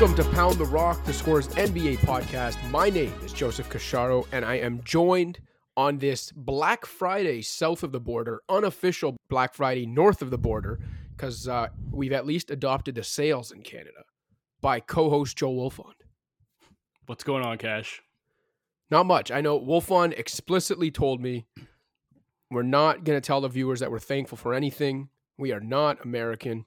Welcome to Pound the Rock, the Scores NBA podcast. My name is Joseph Casciaro, and I am joined on this Black Friday south of the border, unofficial Black Friday north of the border, because uh, we've at least adopted the sales in Canada by co-host Joe Wolfond. What's going on, Cash? Not much. I know Wolfond explicitly told me we're not going to tell the viewers that we're thankful for anything. We are not American.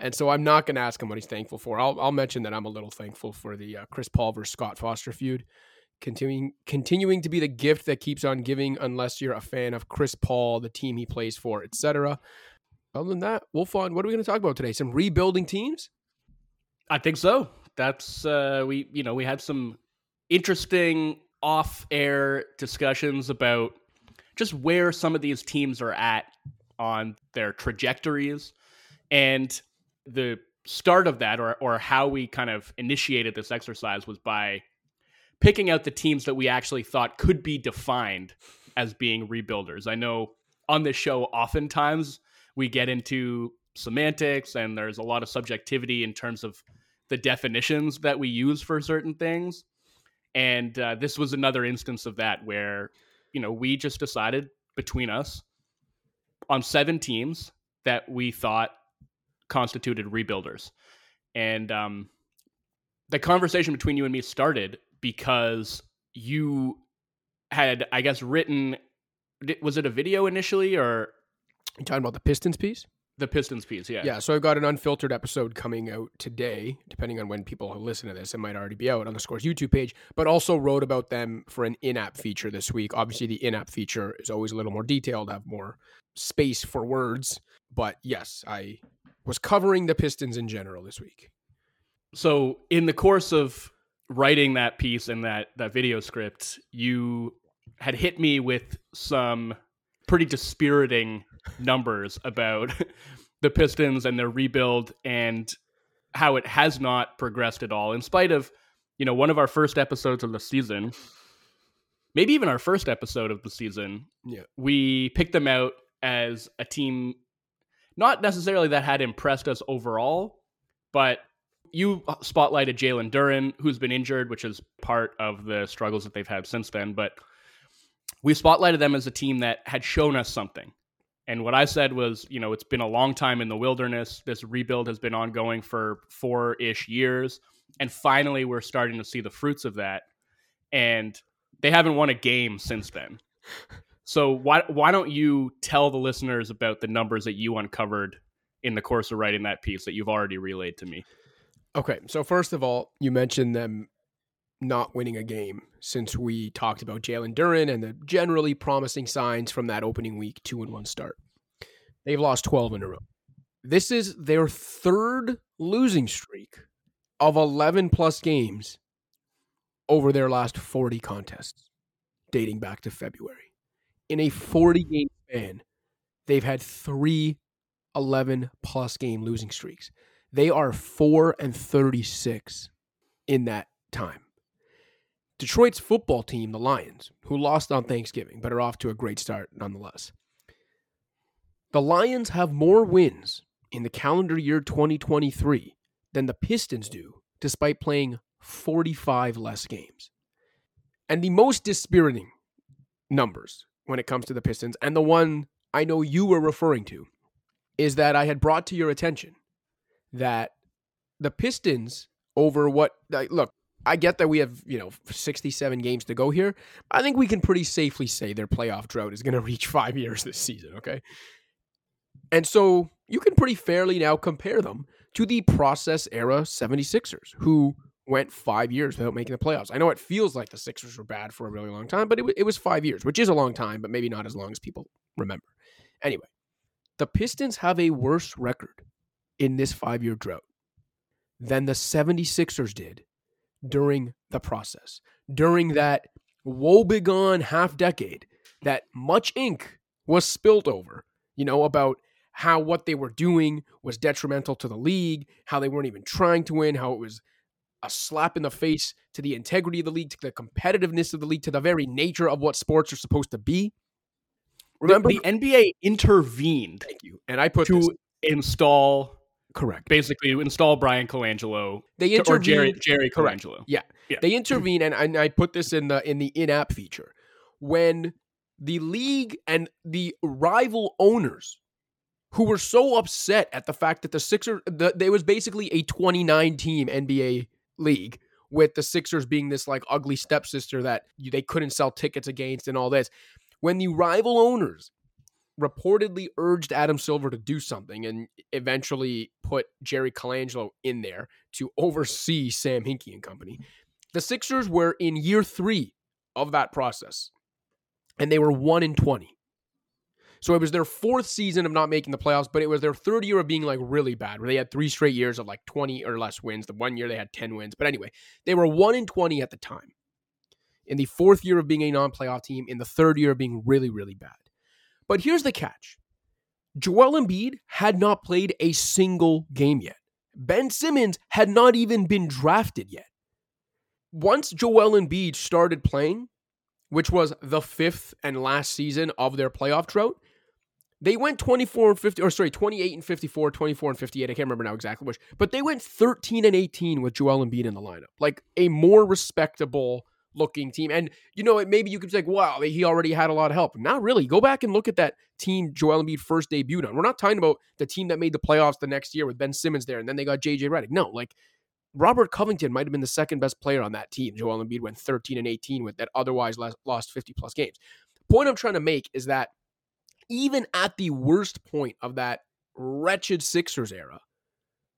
And so I'm not going to ask him what he's thankful for. I'll, I'll mention that I'm a little thankful for the uh, Chris Paul versus Scott Foster feud, continuing continuing to be the gift that keeps on giving, unless you're a fan of Chris Paul, the team he plays for, etc. Other than that, Wolfond, what are we going to talk about today? Some rebuilding teams. I think so. That's uh, we you know we had some interesting off-air discussions about just where some of these teams are at on their trajectories and the start of that or or how we kind of initiated this exercise was by picking out the teams that we actually thought could be defined as being rebuilders. I know on this show oftentimes we get into semantics and there's a lot of subjectivity in terms of the definitions that we use for certain things. And uh, this was another instance of that where, you know, we just decided between us on seven teams that we thought constituted rebuilders. And um, the conversation between you and me started because you had, I guess, written. Was it a video initially, or you talking about the Pistons piece? The Pistons piece, yeah. Yeah, so I've got an unfiltered episode coming out today, depending on when people listen to this. It might already be out on the Scores YouTube page, but also wrote about them for an in app feature this week. Obviously, the in app feature is always a little more detailed, have more space for words. But yes, I was covering the Pistons in general this week. So, in the course of writing that piece and that that video script, you had hit me with some pretty dispiriting numbers about the Pistons and their rebuild and how it has not progressed at all in spite of, you know, one of our first episodes of the season, maybe even our first episode of the season. Yeah. We picked them out as a team not necessarily that had impressed us overall, but you spotlighted Jalen Duren, who's been injured, which is part of the struggles that they've had since then. But we spotlighted them as a team that had shown us something. And what I said was, you know, it's been a long time in the wilderness. This rebuild has been ongoing for four ish years. And finally, we're starting to see the fruits of that. And they haven't won a game since then. So why why don't you tell the listeners about the numbers that you uncovered in the course of writing that piece that you've already relayed to me? Okay, so first of all, you mentioned them not winning a game since we talked about Jalen Duren and the generally promising signs from that opening week two and one start. They've lost twelve in a row. This is their third losing streak of eleven plus games over their last forty contests, dating back to February in a 40 game span, they've had three 11 plus game losing streaks. They are 4 and 36 in that time. Detroit's football team, the Lions, who lost on Thanksgiving but are off to a great start nonetheless. The Lions have more wins in the calendar year 2023 than the Pistons do, despite playing 45 less games. And the most dispiriting numbers when it comes to the Pistons, and the one I know you were referring to is that I had brought to your attention that the Pistons over what look, I get that we have, you know, 67 games to go here. I think we can pretty safely say their playoff drought is going to reach 5 years this season, okay? And so you can pretty fairly now compare them to the process era 76ers who went five years without making the playoffs. I know it feels like the Sixers were bad for a really long time, but it, it was five years, which is a long time, but maybe not as long as people remember. Anyway, the Pistons have a worse record in this five year drought than the 76ers did during the process, during that woebegone half decade that much ink was spilled over, you know, about how what they were doing was detrimental to the league, how they weren't even trying to win, how it was a slap in the face to the integrity of the league, to the competitiveness of the league, to the very nature of what sports are supposed to be. Remember, the, the NBA intervened. Thank you. And I put to this, install Correct. Basically, to install Brian Colangelo. They to- or Jerry intervened. Jerry Correct. Colangelo. Yeah. Yeah. They intervene, and, and I put this in the in the in-app feature when the league and the rival owners who were so upset at the fact that the Sixers, the, there was basically a 29 team NBA league with the Sixers being this like ugly stepsister that they couldn't sell tickets against and all this. When the rival owners reportedly urged Adam Silver to do something and eventually put Jerry Colangelo in there to oversee Sam Hinkie and company, the Sixers were in year three of that process and they were 1 in 20. So it was their fourth season of not making the playoffs, but it was their third year of being like really bad, where they had three straight years of like 20 or less wins. The one year they had 10 wins. But anyway, they were 1 in 20 at the time. In the fourth year of being a non playoff team, in the third year of being really, really bad. But here's the catch Joel Embiid had not played a single game yet. Ben Simmons had not even been drafted yet. Once Joel Embiid started playing, which was the fifth and last season of their playoff drought, they went 24 and 50, or sorry, 28 and 54, 24 and 58. I can't remember now exactly which, but they went 13 and 18 with Joel Embiid in the lineup. Like a more respectable looking team. And, you know, maybe you could say, wow, he already had a lot of help. Not really. Go back and look at that team Joel Embiid first debuted on. We're not talking about the team that made the playoffs the next year with Ben Simmons there, and then they got JJ Redick. No, like Robert Covington might have been the second best player on that team. Joel Embiid went 13 and 18 with that otherwise lost 50 plus games. The Point I'm trying to make is that even at the worst point of that wretched Sixers era,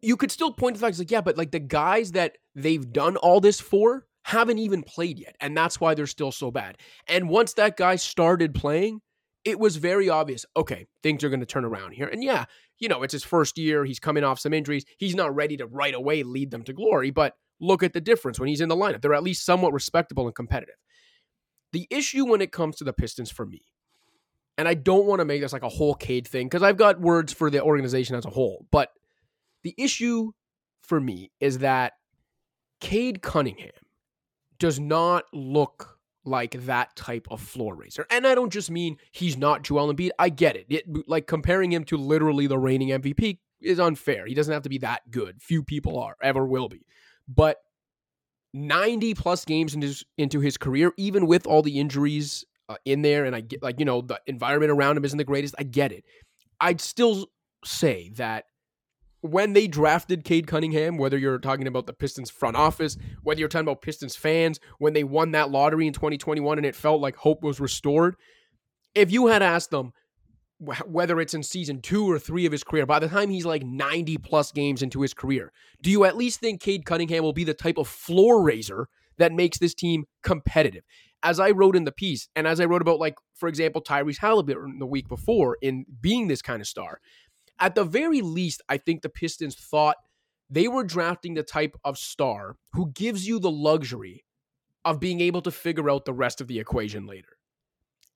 you could still point to the fact, like, yeah, but like the guys that they've done all this for haven't even played yet. And that's why they're still so bad. And once that guy started playing, it was very obvious, okay, things are going to turn around here. And yeah, you know, it's his first year. He's coming off some injuries. He's not ready to right away lead them to glory, but look at the difference when he's in the lineup. They're at least somewhat respectable and competitive. The issue when it comes to the Pistons for me, and I don't want to make this like a whole Cade thing because I've got words for the organization as a whole, but the issue for me is that Cade Cunningham does not look like that type of floor raiser. And I don't just mean he's not Joel Embiid. I get it. it. Like comparing him to literally the reigning MVP is unfair. He doesn't have to be that good. Few people are, ever will be. But 90 plus games into his, into his career, even with all the injuries uh, in there, and I get like, you know, the environment around him isn't the greatest. I get it. I'd still say that when they drafted Cade Cunningham, whether you're talking about the Pistons front office, whether you're talking about Pistons fans, when they won that lottery in 2021 and it felt like hope was restored, if you had asked them whether it's in season two or three of his career, by the time he's like 90 plus games into his career, do you at least think Cade Cunningham will be the type of floor raiser that makes this team competitive? As I wrote in the piece, and as I wrote about, like, for example, Tyrese Halliburton the week before in being this kind of star, at the very least, I think the Pistons thought they were drafting the type of star who gives you the luxury of being able to figure out the rest of the equation later.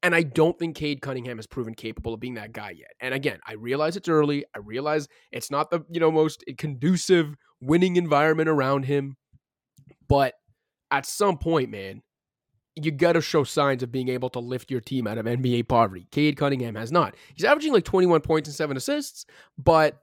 And I don't think Cade Cunningham has proven capable of being that guy yet. And again, I realize it's early. I realize it's not the, you know, most conducive winning environment around him. But at some point, man, you got to show signs of being able to lift your team out of NBA poverty. Cade Cunningham has not. He's averaging like 21 points and seven assists, but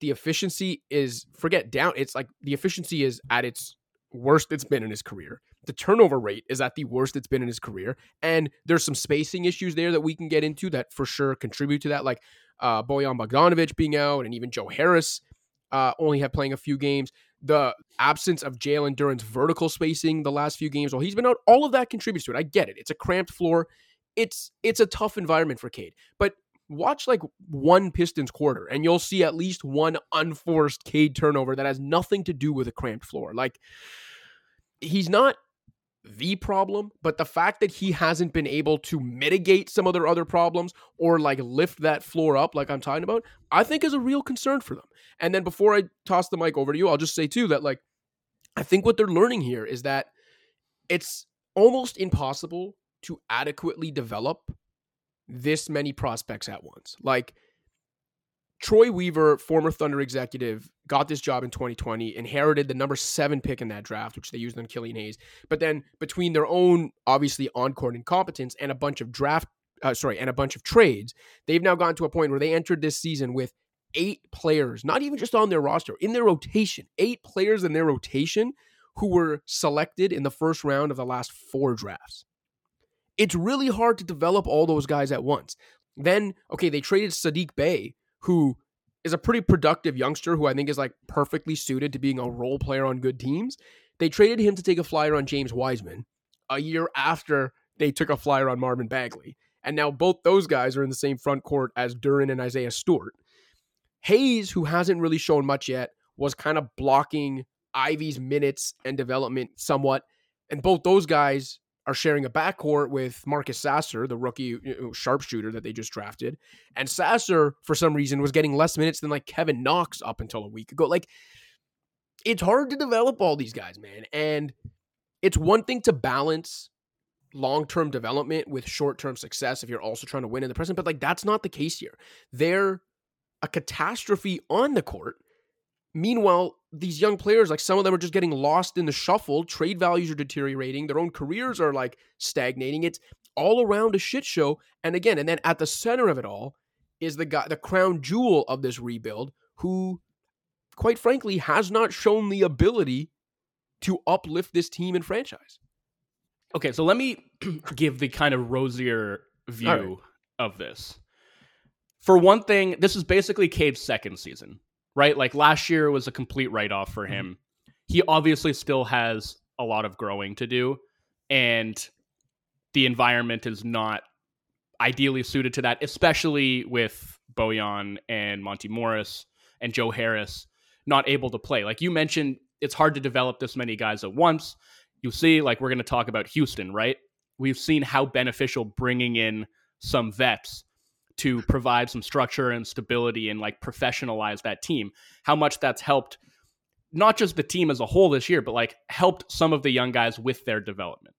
the efficiency is, forget down. It's like the efficiency is at its worst it's been in his career. The turnover rate is at the worst it's been in his career. And there's some spacing issues there that we can get into that for sure contribute to that, like uh, Bojan Bogdanovic being out and even Joe Harris uh, only have playing a few games the absence of Jalen Duren's vertical spacing the last few games while he's been out, all of that contributes to it. I get it. It's a cramped floor. It's it's a tough environment for Cade. But watch like one Pistons quarter and you'll see at least one unforced Cade turnover that has nothing to do with a cramped floor. Like he's not the problem, but the fact that he hasn't been able to mitigate some of their other problems or like lift that floor up, like I'm talking about, I think is a real concern for them. And then before I toss the mic over to you, I'll just say too that like I think what they're learning here is that it's almost impossible to adequately develop this many prospects at once. Like Troy Weaver, former Thunder executive, got this job in 2020, inherited the number seven pick in that draft, which they used on Killian Hayes. But then between their own obviously on-court incompetence and a bunch of draft, uh, sorry, and a bunch of trades, they've now gotten to a point where they entered this season with eight players, not even just on their roster, in their rotation, eight players in their rotation who were selected in the first round of the last four drafts. It's really hard to develop all those guys at once. Then, okay, they traded Sadiq Bey, who is a pretty productive youngster who I think is like perfectly suited to being a role player on good teams. They traded him to take a flyer on James Wiseman a year after they took a flyer on Marvin Bagley. And now both those guys are in the same front court as Duren and Isaiah Stewart. Hayes, who hasn't really shown much yet, was kind of blocking Ivey's minutes and development somewhat. And both those guys are sharing a backcourt with Marcus Sasser, the rookie uh, uh, sharpshooter that they just drafted. And Sasser, for some reason, was getting less minutes than like Kevin Knox up until a week ago. Like, it's hard to develop all these guys, man. And it's one thing to balance long term development with short term success if you're also trying to win in the present, but like, that's not the case here. They're a catastrophe on the court. Meanwhile, these young players, like some of them are just getting lost in the shuffle. Trade values are deteriorating. Their own careers are like stagnating. It's all around a shit show. And again, and then at the center of it all is the guy, the crown jewel of this rebuild, who, quite frankly, has not shown the ability to uplift this team and franchise. Okay, so let me give the kind of rosier view right. of this. For one thing, this is basically Cade's second season right? Like last year was a complete write off for him. Mm-hmm. He obviously still has a lot of growing to do, and the environment is not ideally suited to that, especially with Bojan and Monty Morris and Joe Harris not able to play. Like you mentioned, it's hard to develop this many guys at once. You see, like we're going to talk about Houston, right? We've seen how beneficial bringing in some vets to provide some structure and stability and like professionalize that team. How much that's helped not just the team as a whole this year, but like helped some of the young guys with their development.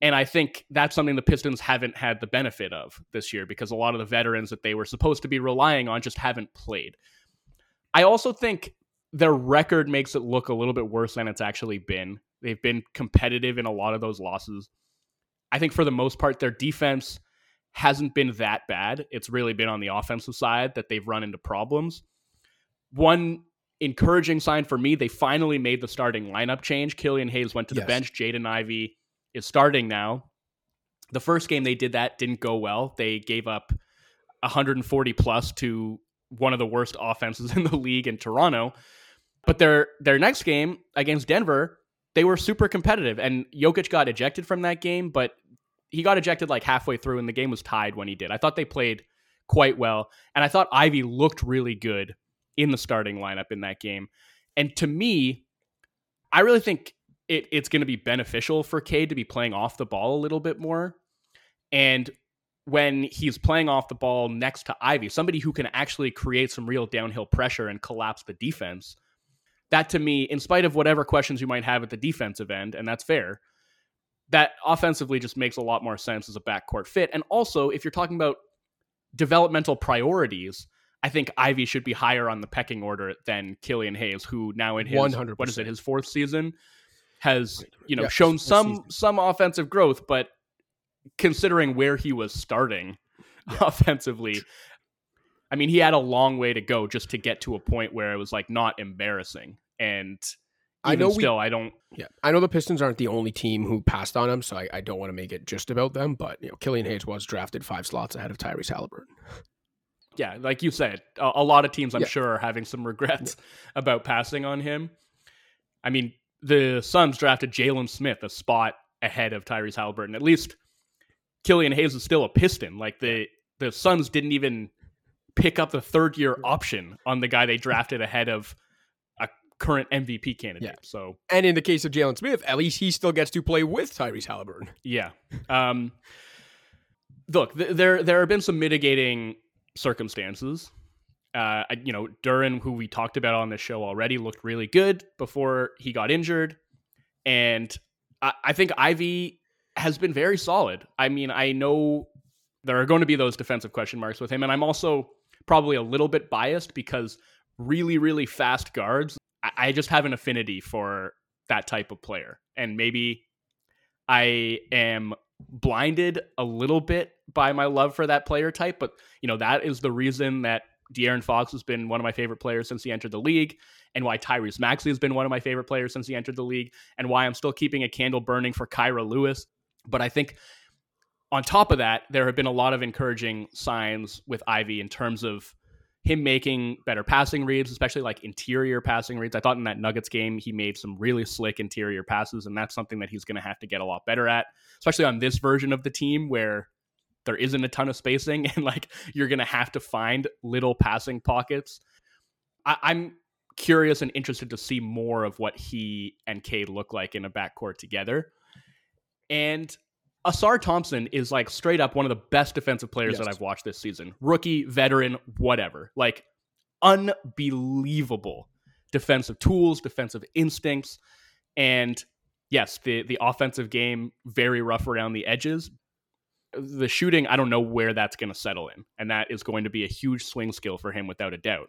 And I think that's something the Pistons haven't had the benefit of this year because a lot of the veterans that they were supposed to be relying on just haven't played. I also think their record makes it look a little bit worse than it's actually been. They've been competitive in a lot of those losses. I think for the most part, their defense hasn't been that bad. It's really been on the offensive side that they've run into problems. One encouraging sign for me, they finally made the starting lineup change. Killian Hayes went to the yes. bench. Jaden Ivey is starting now. The first game they did that didn't go well. They gave up 140 plus to one of the worst offenses in the league in Toronto. But their their next game against Denver, they were super competitive and Jokic got ejected from that game, but he got ejected like halfway through and the game was tied when he did. I thought they played quite well and I thought Ivey looked really good in the starting lineup in that game. And to me, I really think it, it's going to be beneficial for Cade to be playing off the ball a little bit more. And when he's playing off the ball next to Ivey, somebody who can actually create some real downhill pressure and collapse the defense, that to me, in spite of whatever questions you might have at the defensive end, and that's fair, that offensively just makes a lot more sense as a backcourt fit. And also, if you're talking about developmental priorities, I think Ivey should be higher on the pecking order than Killian Hayes, who now in his 100%. what is it, his fourth season, has you know yeah, shown some season. some offensive growth, but considering where he was starting yeah. offensively, I mean, he had a long way to go just to get to a point where it was like not embarrassing. And I know still, we, I don't. Yeah, I know the Pistons aren't the only team who passed on him, so I, I don't want to make it just about them. But you know, Killian Hayes was drafted five slots ahead of Tyrese Halliburton. Yeah, like you said, a, a lot of teams, I'm yeah. sure, are having some regrets yeah. about passing on him. I mean, the Suns drafted Jalen Smith a spot ahead of Tyrese Halliburton. At least Killian Hayes is still a Piston. Like the the Suns didn't even pick up the third year option on the guy they drafted ahead of current MVP candidate. Yeah. So, and in the case of Jalen Smith, at least he still gets to play with Tyrese Halliburton. Yeah. Um, look, th- there there have been some mitigating circumstances. Uh, you know, Duren, who we talked about on this show already, looked really good before he got injured, and I, I think Ivey has been very solid. I mean, I know there are going to be those defensive question marks with him, and I'm also probably a little bit biased because really, really fast guards I just have an affinity for that type of player. And maybe I am blinded a little bit by my love for that player type, but you know, that is the reason that De'Aaron Fox has been one of my favorite players since he entered the league, and why Tyrese Maxey has been one of my favorite players since he entered the league, and why I'm still keeping a candle burning for Kira Lewis. But I think on top of that, there have been a lot of encouraging signs with Ivey in terms of him making better passing reads, especially like interior passing reads. I thought in that Nuggets game, he made some really slick interior passes, and that's something that he's going to have to get a lot better at, especially on this version of the team where there isn't a ton of spacing and like you're going to have to find little passing pockets. I- I'm curious and interested to see more of what he and Cade look like in a backcourt together. And Ausar Thompson is like straight up one of the best defensive players Yes. that I've watched this season. Rookie, veteran, whatever. Like unbelievable defensive tools, defensive instincts, and yes, the the offensive game very rough around the edges. The shooting, I don't know where that's going to settle in, and that is going to be a huge swing skill for him without a doubt.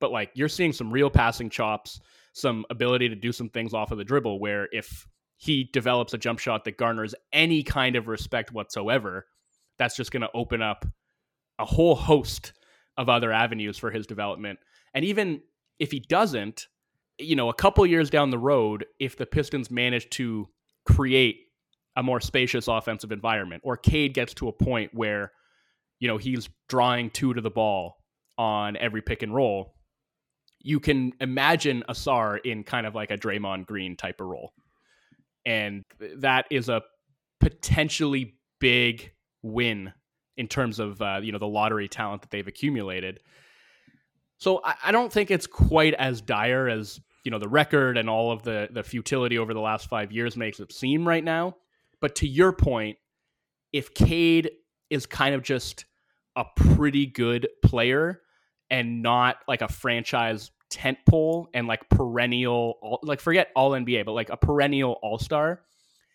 But like you're seeing some real passing chops, some ability to do some things off of the dribble where if he develops a jump shot that garners any kind of respect whatsoever, that's just going to open up a whole host of other avenues for his development. And even if he doesn't, you know, a couple years down the road, if the Pistons manage to create a more spacious offensive environment, or Cade gets to a point where, you know, he's drawing two to the ball on every pick and roll, you can imagine Ausar in kind of like a Draymond Green type of role. And that is a potentially big win in terms of uh, you know the lottery talent that they've accumulated. So I, I don't think it's quite as dire as you know the record and all of the the futility over the last five years makes it seem right now. But to your point, if Cade is kind of just a pretty good player and not like a franchise tent pole and like perennial like forget all NBA, but like a perennial all star.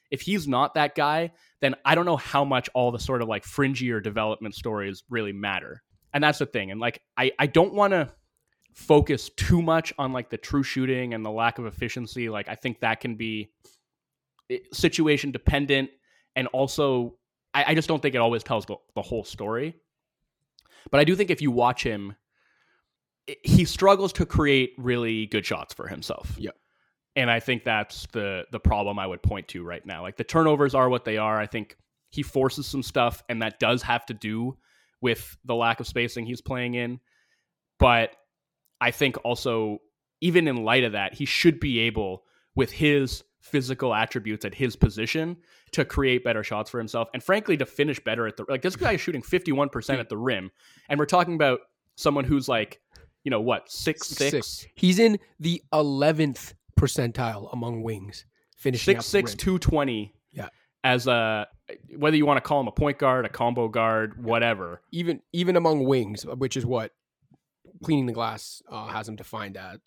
If he's not that guy, then I don't know how much all the sort of like fringier development stories really matter. And that's the thing. And like I, I don't want to focus too much on like the true shooting and the lack of efficiency. Like I think that can be eh, situation dependent and also I, I just don't think it always tells the, the whole story. But I do think if you watch him, he struggles to create really good shots for himself. Yeah. And I think that's the the problem I would point to right now. Like the turnovers are what they are. I think he forces some stuff and that does have to do with the lack of spacing he's playing in. But I think also even in light of that, he should be able with his physical attributes at his position to create better shots for himself and frankly to finish better at the like this guy is shooting 51% at the rim and we're talking about someone who's like you know what six six He's in the eleventh percentile among wings, finishing six six two twenty Yeah. as a whether you want to call him a point guard a combo guard whatever even even among wings, which is what cleaning the glass uh, has him defined as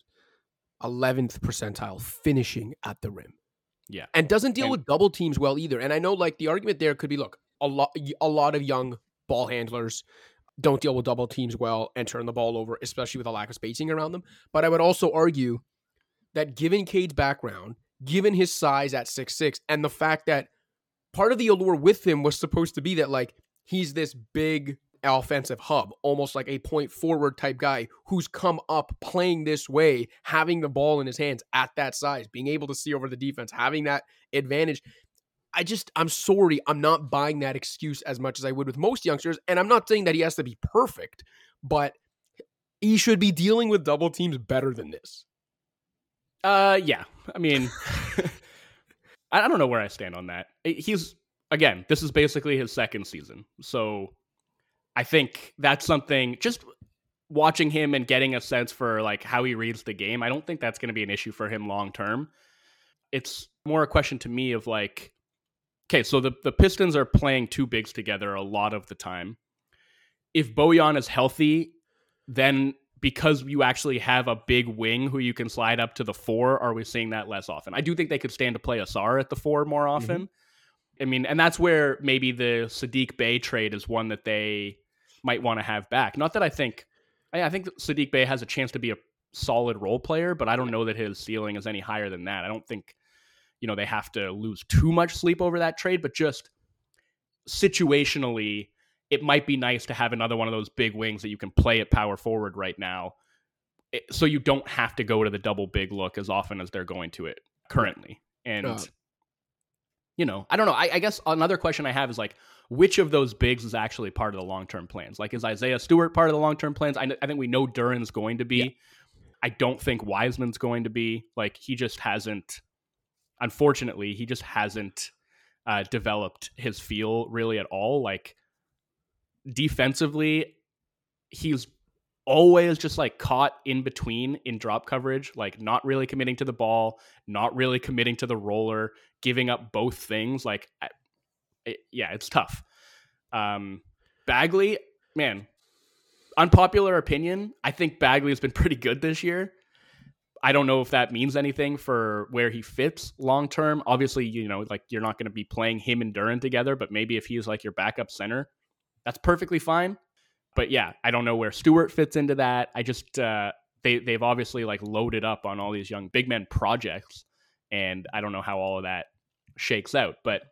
eleventh percentile finishing at the rim. Yeah. and doesn't deal And- with double teams well either. And I know like the argument there could be look a lot a lot of young ball handlers don't deal with double teams well and turn the ball over, especially with a lack of spacing around them. But I would also argue that given Cade's background, given his size at six six, and the fact that part of the allure with him was supposed to be that like he's this big offensive hub, almost like a point forward type guy who's come up playing this way, having the ball in his hands at that size, being able to see over the defense, having that advantage. I just, I'm sorry, I'm not buying that excuse as much as I would with most youngsters. And I'm not saying that he has to be perfect, but he should be dealing with double teams better than this. Uh, yeah. I mean, I don't know where I stand on that. He's again, this is basically his second season, so I think that's something. Just watching him and getting a sense for like how he reads the game, I don't think that's going to be an issue for him long term. It's more a question to me of like, okay, so the the Pistons are playing two bigs together a lot of the time. If Bojan is healthy, then because you actually have a big wing who you can slide up to the four, are we seeing that less often? I do think they could stand to play Ausar at the four more mm-hmm. often. I mean, and that's where maybe the Sadiq Bey trade is one that they might want to have back. Not that I think, I, I think Sadiq Bey has a chance to be a solid role player, but I don't know that his ceiling is any higher than that. I don't think, you know, they have to lose too much sleep over that trade, but just situationally it might be nice to have another one of those big wings that you can play at power forward right now. eh, So you don't have to go to the double big look as often as they're going to it currently. And, you know, I don't know. I, I guess another question I have is like, which of those bigs is actually part of the long term plans? Like, is Isaiah Stewart part of the long term plans? I, I think we know Duren's going to be. Yeah. I don't think Wiseman's going to be. Like, he just hasn't, unfortunately, he just hasn't uh, developed his feel really at all. Like, defensively, he's always just like caught in between in drop coverage, like not really committing to the ball, not really committing to the roller, giving up both things. Like, it, yeah, it's tough. Um, Bagley, man, unpopular opinion. I think Bagley has been pretty good this year. I don't know if that means anything for where he fits long term. Obviously, you know, like you're not going to be playing him and Duren together, but maybe if he's like your backup center, that's perfectly fine. But yeah, I don't know where Stewart fits into that. I just uh, they they've obviously like loaded up on all these young big men projects, and I don't know how all of that shakes out. But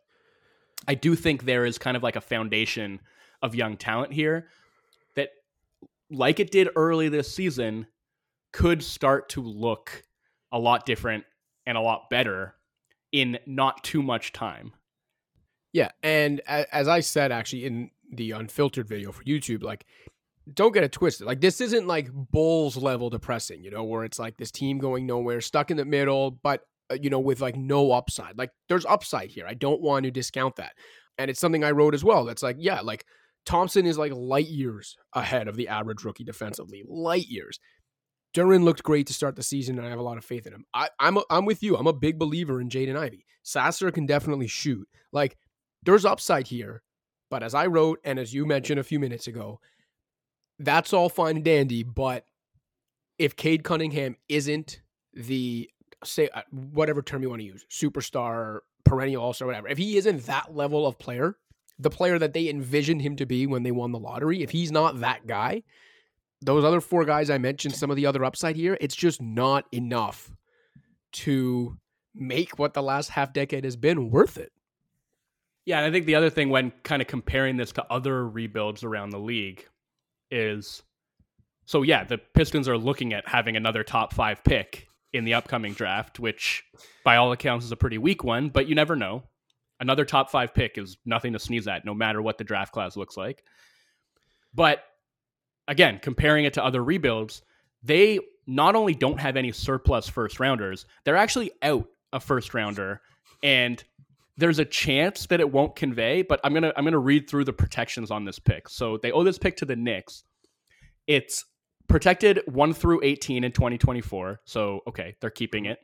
I do think there is kind of like a foundation of young talent here that, like it did early this season, could start to look a lot different and a lot better in not too much time. Yeah, and as I said actually in the unfiltered video for YouTube, like don't get it twisted. Like this isn't like Bulls level depressing, you know, where it's like this team going nowhere, stuck in the middle, but uh, you know, with like no upside. Like there's upside here. I don't want to discount that. And it's something I wrote as well. That's like, yeah, like Thompson is like light years ahead of the average rookie defensively. Light years. Duren looked great to start the season, and I have a lot of faith in him. I, I'm a, I'm with you. I'm a big believer in Jaden Ivey. Sasser can definitely shoot. Like there's upside here, but as I wrote and as you mentioned a few minutes ago, that's all fine and dandy. But if Cade Cunningham isn't the say uh, whatever term you want to use, superstar, perennial all star, whatever, if he isn't that level of player, the player that they envisioned him to be when they won the lottery, if he's not that guy, those other four guys I mentioned, some of the other upside here, it's just not enough to make what the last half decade has been worth it. Yeah, and I think the other thing when kind of comparing this to other rebuilds around the league is so yeah, the Pistons are looking at having another top 5 pick in the upcoming draft, which by all accounts is a pretty weak one, but you never know. Another top 5 pick is nothing to sneeze at no matter what the draft class looks like. But again, comparing it to other rebuilds, they not only don't have any surplus first rounders, they're actually out a first rounder and there's a chance that it won't convey, but I'm gonna I'm gonna read through the protections on this pick. So they owe this pick to the Knicks. It's protected one through 18 in 2024. So okay, they're keeping it.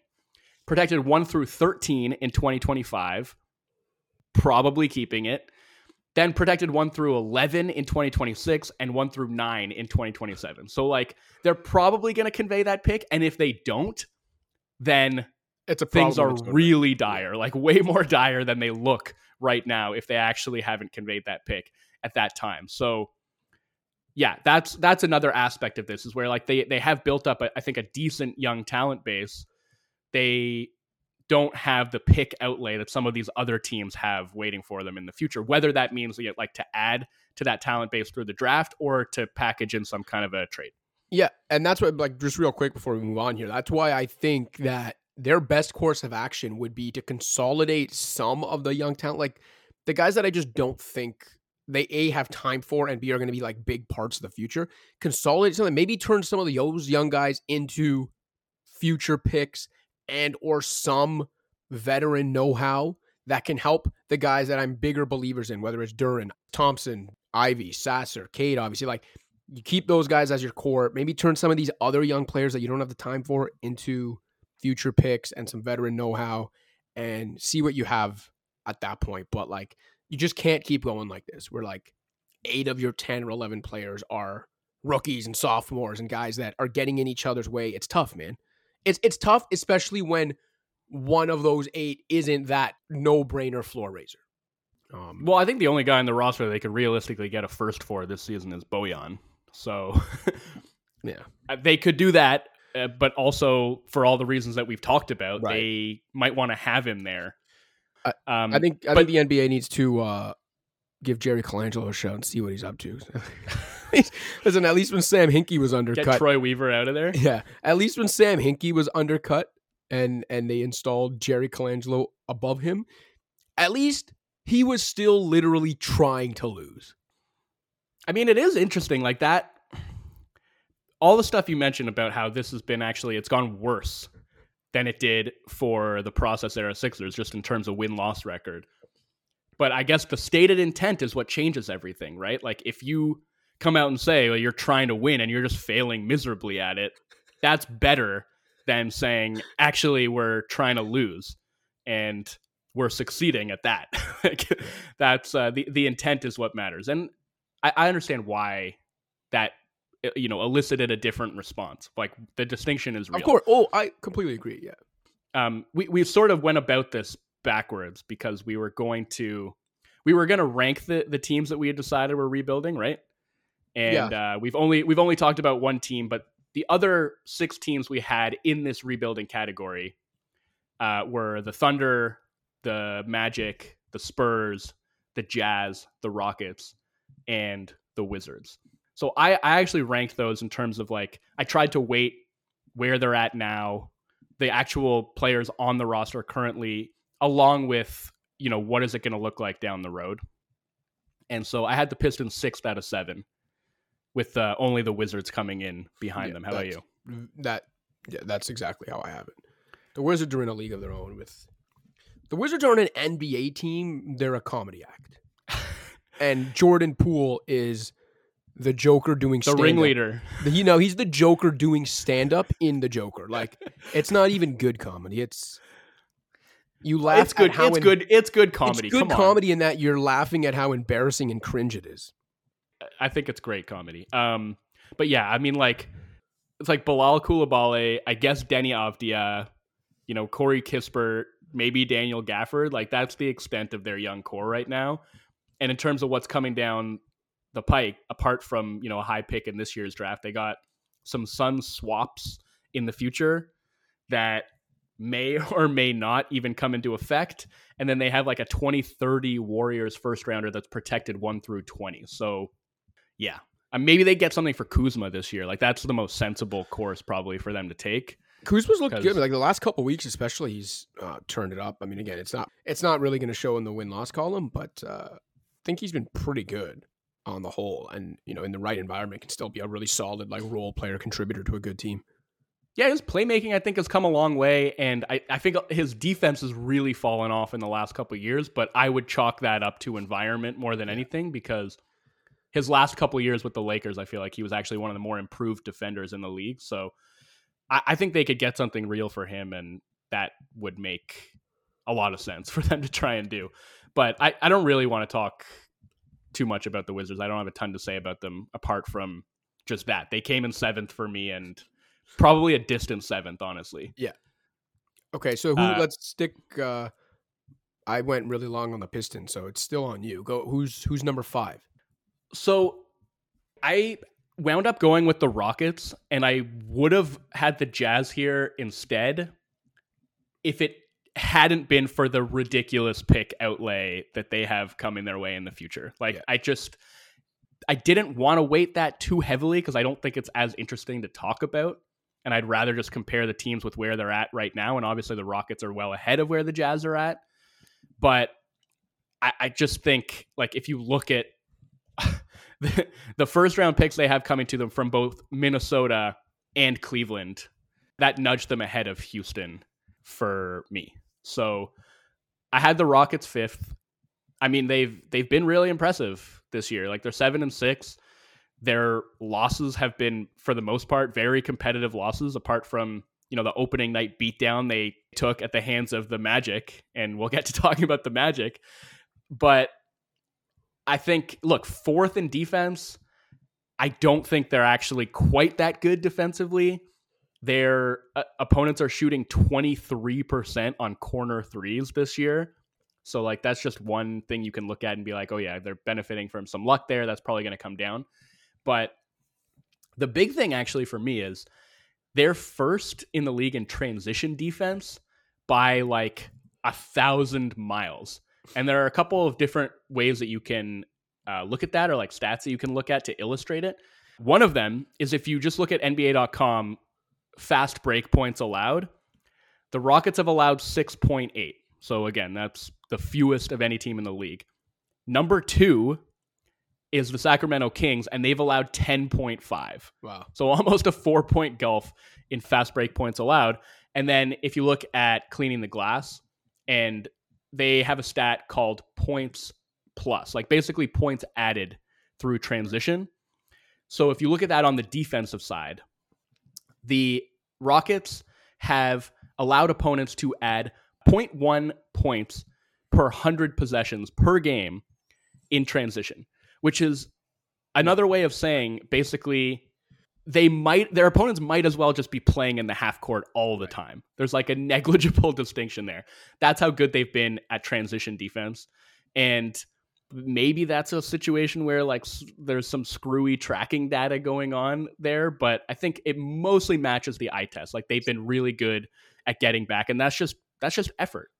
Protected one through 13 in 2025. Probably keeping it. Then protected one through 11 in 2026 and one through nine in 2027. So like they're probably gonna convey that pick, and if they don't, then It's a things are really dire, like way more dire than they look right now if they actually haven't conveyed that pick at that time. So yeah, that's that's another aspect of this is where like they they have built up a, I think a decent young talent base. They don't have the pick outlay that some of these other teams have waiting for them in the future. Whether that means like to add to that talent base through the draft or to package in some kind of a trade. Yeah, and that's what like just real quick before we move on here. That's why I think that their best course of action would be to consolidate some of the young talent, like the guys that I just don't think they a have time for and b are going to be like big parts of the future. Consolidate something, maybe turn some of those young guys into future picks and or some veteran know-how that can help the guys that I'm bigger believers in, whether it's Duren, Thompson, Ivey, Sasser, Cade, obviously. Like you keep those guys as your core. Maybe turn some of these other young players that you don't have the time for into future picks and some veteran know-how and see what you have at that point. But like you just can't keep going like this. Where like eight of your 10 or 11 players are rookies and sophomores and guys that are getting in each other's way. It's tough, man. It's it's tough, especially when one of those eight isn't that no-brainer floor raiser. Um, Well, I think the only guy on the roster they could realistically get a first for this season is Bojan. So yeah, Uh, they could do that, uh, but also for all the reasons that we've talked about, Right. they might want to have him there. I- um, I think I but- think the NBA needs to uh, give Jerry Colangelo a shout and see what he's up to. Listen, at least when Sam Hinkie was undercut, Get Troy Weaver out of there. yeah, at least when Sam Hinkie was undercut and and they installed Jerry Colangelo above him, at least he was still literally trying to lose. I mean, it is interesting like that. All the stuff you mentioned about how this has been actually it's gone worse than it did for the process era Sixers, just in terms of win loss record. But I guess the stated intent is what changes everything, right? Like if you come out and say well, you're trying to win and you're just failing miserably at it, that's better than saying actually we're trying to lose and we're succeeding at that. like, that's uh, the the intent is what matters, and I, I understand why that uh, you know elicited a different response. Like the distinction is real. Of course. Oh, I completely agree. Yeah. Um, we we sort of went about this backwards because we were going to we were going to rank the the teams that we had decided were rebuilding, right? And yeah. uh, we've only we've only talked about one team, but the other six teams we had in this rebuilding category uh, were the Thunder, the Magic, the Spurs, the Jazz, the Rockets, and the Wizards. So I, I actually ranked those in terms of like I tried to weight where they're at now, the actual players on the roster currently, along with you know what is it going to look like down the road. And so I had the Pistons sixth out of seven, with uh, only the Wizards coming in behind yeah, them. How about you? That yeah, that's exactly how I have it. The Wizards are in a league of their own. With the Wizards aren't an NBA team; they're a comedy act. and Jordan Poole is the Joker doing the stand-up. ringleader. You know, he's the Joker doing stand up in the Joker. Like it's not even good comedy. It's you laugh. It's good. it's in, good. It's good comedy. It's good Come comedy on. in that you're laughing at how embarrassing and cringe it is. I think it's great comedy. Um, but yeah, I mean, like it's like Bilal Coulibaly, I guess Deni Avdija, you know, Corey Kispert, maybe Daniel Gafford. Like that's the extent of their young core right now. And in terms of what's coming down the pike, apart from you know a high pick in this year's draft, they got some Sun swaps in the future that may or may not even come into effect. And then they have like a 2030 Warriors first rounder that's protected one through 20. So yeah, uh, maybe they get something for Kuzma this year. Like that's the most sensible course probably for them to take. Kuzma's looked good. Like the last couple weeks, especially, he's uh, turned it up. I mean, again, it's not it's not really going to show in the win loss column, but uh, I think he's been pretty good on the whole. And you know, in the right environment, can still be a really solid like role player contributor to a good team. Yeah, his playmaking I think has come a long way, and I, I think his defense has really fallen off in the last couple years. But I would chalk that up to environment more than anything because his last couple years with the Lakers, I feel like he was actually one of the more improved defenders in the league. So I, I think they could get something real for him, and that would make a lot of sense for them to try and do. But I, I don't really want to talk too much about the Wizards. I don't have a ton to say about them apart from just that. They came in seventh for me and probably a distant seventh, honestly. Yeah. Okay, so who uh, let's stick uh I went really long on the Pistons, so it's still on you. Go who's who's number five? So I wound up going with the Rockets, and I would have had the Jazz here instead if it hadn't been for the ridiculous pick outlay that they have coming their way in the future. Like, yeah. I just. I didn't want to weight that too heavily because I don't think it's as interesting to talk about. And I'd rather just compare the teams with where they're at right now. And obviously, the Rockets are well ahead of where the Jazz are at. But I, I just think, like, if you look at the, first round picks they have coming to them from both Minnesota and Cleveland, that nudged them ahead of Houston for me. So I had the Rockets fifth. I mean, they've they've been really impressive this year. Like they're seven and six. Their losses have been, for the most part, very competitive losses, apart from you know the opening night beatdown they took at the hands of the Magic, and we'll get to talking about the Magic. But I think, look, fourth in defense. I don't think they're actually quite that good defensively. Their uh, opponents are shooting 23% on corner threes this year. So, like, that's just one thing you can look at and be like, oh, yeah, they're benefiting from some luck there. That's probably going to come down. But the big thing actually for me is they're first in the league in transition defense by like a thousand miles. And there are a couple of different ways that you can uh, look at that or like stats that you can look at to illustrate it. One of them is if you just look at NBA.com fast break points allowed, the Rockets have allowed 6.8. So again, that's the fewest of any team in the league. Number two is the Sacramento Kings, and they've allowed 10.5. Wow. So almost a four point gulf in fast break points allowed. And then if you look at cleaning the glass, and they have a stat called points plus, like basically points added through transition. So if you look at that on the defensive side, the Rockets have allowed opponents to add 0.1 points per 100 possessions per game in transition, which is another way of saying basically they might their opponents might as well just be playing in the half court all the time. There's like a negligible distinction there. That's how good they've been at transition defense. And maybe that's a situation where like there's some screwy tracking data going on there, but I think it mostly matches the eye test. Like they've been really good at getting back and that's just that's just effort.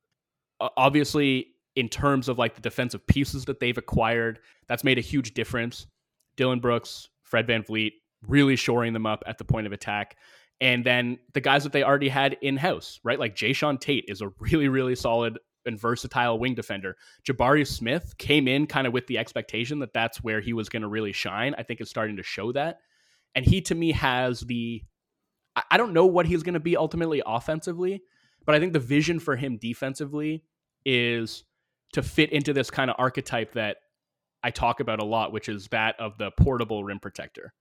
Uh, obviously in terms of like the defensive pieces that they've acquired, that's made a huge difference. Dillon Brooks, Fred Van VanVleet, really shoring them up at the point of attack. And then the guys that they already had in house, right? Like Jae'Sean Tate is a really, really solid and versatile wing defender. Jabari Smith came in kind of with the expectation that that's where he was going to really shine. I think it's starting to show that. And he, to me, has the. I don't know what he's going to be ultimately offensively, but I think the vision for him defensively is to fit into this kind of archetype that I talk about a lot, which is that of the portable rim protector.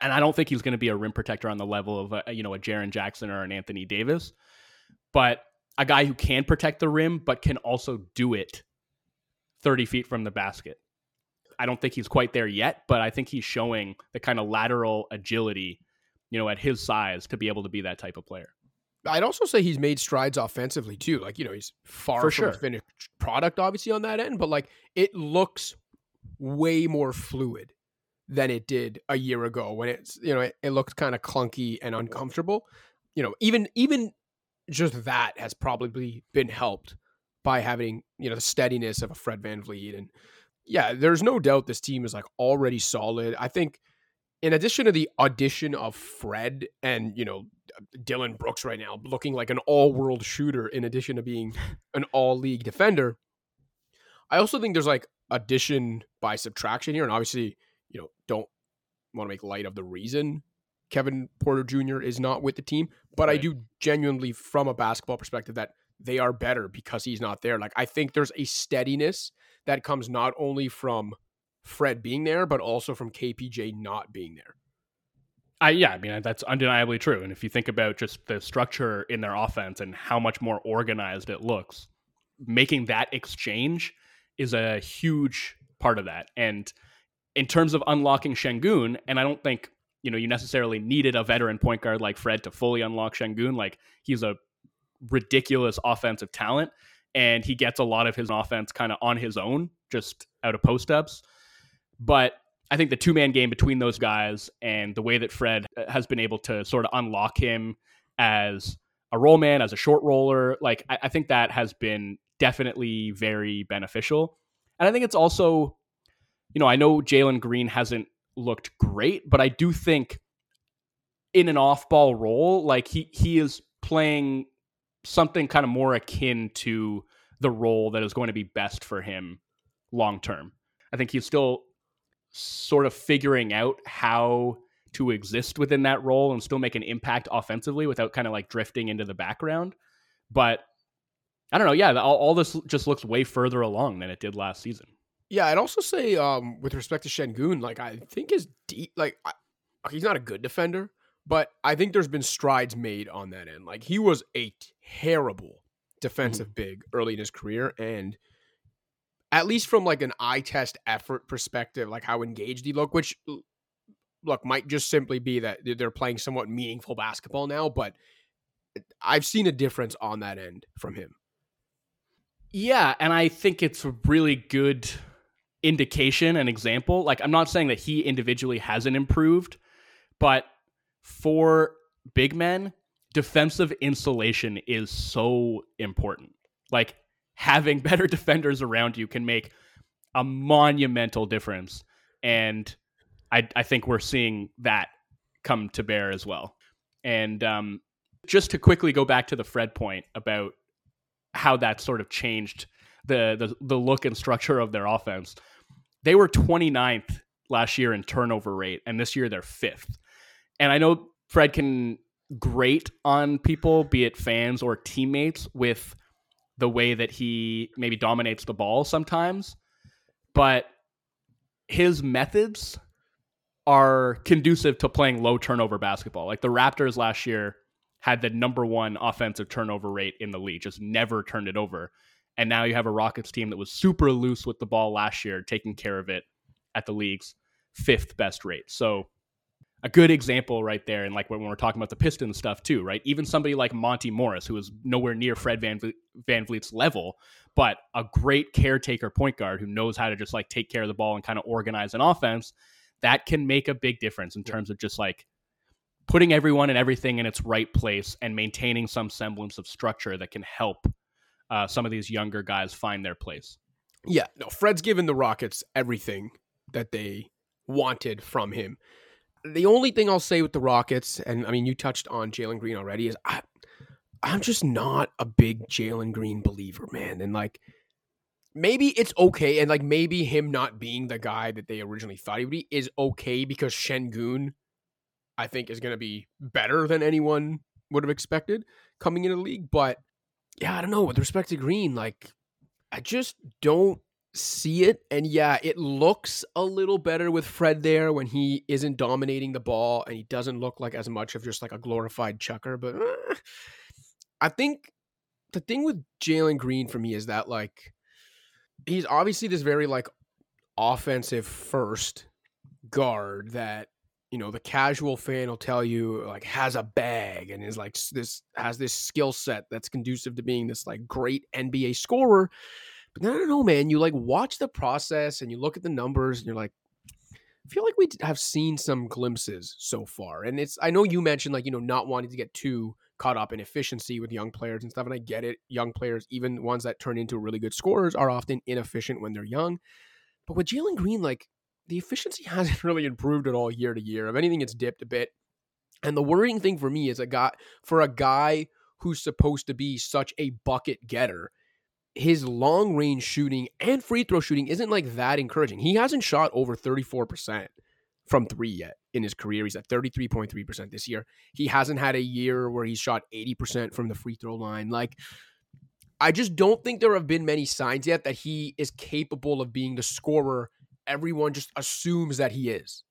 And I don't think he's going to be a rim protector on the level of a, you know a Jaren Jackson or an Anthony Davis, but a guy who can protect the rim but can also do it 30 feet from the basket. I don't think he's quite there yet, but I think he's showing the kind of lateral agility, you know, at his size to be able to be that type of player. I'd also say he's made strides offensively too. Like, you know, he's far For from sure. a finished product, obviously, on that end, but like it looks way more fluid than it did a year ago when it's, you know, it, it looked kind of clunky and uncomfortable. You know, even even just that has probably been helped by having, you know, the steadiness of a Fred VanVleet. And yeah, there's no doubt this team is like already solid. I think in addition to the audition of Fred and, you know, Dillon Brooks right now looking like an all world shooter in addition to being an all league defender. I also think there's like addition by subtraction here. And obviously, you know, don't want to make light of the reason Kevin Porter Jr. is not with the team, but I do genuinely, from a basketball perspective, that they are better because he's not there. Like, I think there's a steadiness that comes not only from Fred being there, but also from KPJ not being there. I yeah, I mean that's undeniably true. And if you think about just the structure in their offense and how much more organized it looks, making that exchange is a huge part of that. And in terms of unlocking Sengun, and I don't think you know you necessarily needed a veteran point guard like Fred to fully unlock Sengun. Like he's a ridiculous offensive talent, and he gets a lot of his offense kind of on his own, just out of post ups. But I think the two man game between those guys and the way that Fred uh, has been able to sort of unlock him as a roll man, as a short roller, like I, I think that has been definitely very beneficial. And I think it's also, you know, I know Jalen Green hasn't looked great, but I do think in an off ball role, like he he is playing something kind of more akin to the role that is going to be best for him long term. I think he's still sort of figuring out how to exist within that role and still make an impact offensively without kind of like drifting into the background. But I don't know. Yeah, all, all this just looks way further along than it did last season. Yeah, I'd also say um, with respect to Sengun, like I think his deep, like I, he's not a good defender, but I think there's been strides made on that end. Like he was a terrible defensive big early in his career, and at least from like an eye test effort perspective, like how engaged he looked, which look might just simply be that they're playing somewhat meaningful basketball now, but eh, I've seen a difference on that end from him. Yeah, and I think it's a really good indication and example. Like I'm not saying that he individually hasn't improved, but for big men, defensive insulation is so important. Like having better defenders around you can make a monumental difference. And I, I think we're seeing that come to bear as well. And um, just to quickly go back to the Fred point about how that sort of changed the, the, the look and structure of their offense. They were 29th last year in turnover rate, and this year they're fifth. And I know Fred can grate on people, be it fans or teammates, with the way that he maybe dominates the ball sometimes. But his methods are conducive to playing low turnover basketball. Like the Raptors last year had the number one offensive turnover rate in the league, just never turned it over. And now you have a Rockets team that was super loose with the ball last year, taking care of it at the league's fifth best rate. So a good example right there. And like when we're talking about the Pistons stuff too, right? Even somebody like Monte Morris, who is nowhere near Fred Van, Vliet's level, but a great caretaker point guard who knows how to just like take care of the ball and kind of organize an offense, that can make a big difference in terms of just like putting everyone and everything in its right place and maintaining some semblance of structure that can help uh, some of these younger guys find their place. Yeah, no, Fred's given the Rockets everything that they wanted from him. The only thing I'll say with the Rockets, and I mean, you touched on Jalen Green already, is I, I'm just not a big Jalen Green believer, man. And like, maybe it's okay, and like maybe him not being the guy that they originally thought he would be is okay because Sengun, I think, is going to be better than anyone would have expected coming into the league. But yeah, I don't know. With respect to Green, like, I just don't see it. And yeah, it looks a little better with Fred there when he isn't dominating the ball and he doesn't look like as much of just like a glorified chucker. But uh, I think the thing with Jalen Green for me is that like he's obviously this very like offensive first guard that you know the casual fan will tell you like has a bag and is like this has this skill set that's conducive to being this like great NBA scorer but I don't know, man. You like watch the process and you look at the numbers and you're like, I feel like we have seen some glimpses so far. And it's, I know you mentioned like, you know, not wanting to get too caught up in efficiency with young players and stuff. And I get it. Young players, even ones that turn into really good scorers, are often inefficient when they're young. But with Jalen Green, like the efficiency hasn't really improved at all year to year. If anything, it's dipped a bit. And the worrying thing for me is a guy for a guy who's supposed to be such a bucket getter his long range shooting and free throw shooting isn't like that encouraging. He hasn't shot over 34% from three yet in his career. He's at 33.3% this year. He hasn't had a year where he's shot 80% from the free throw line. Like, I just don't think there have been many signs yet that he is capable of being the scorer everyone just assumes that he is,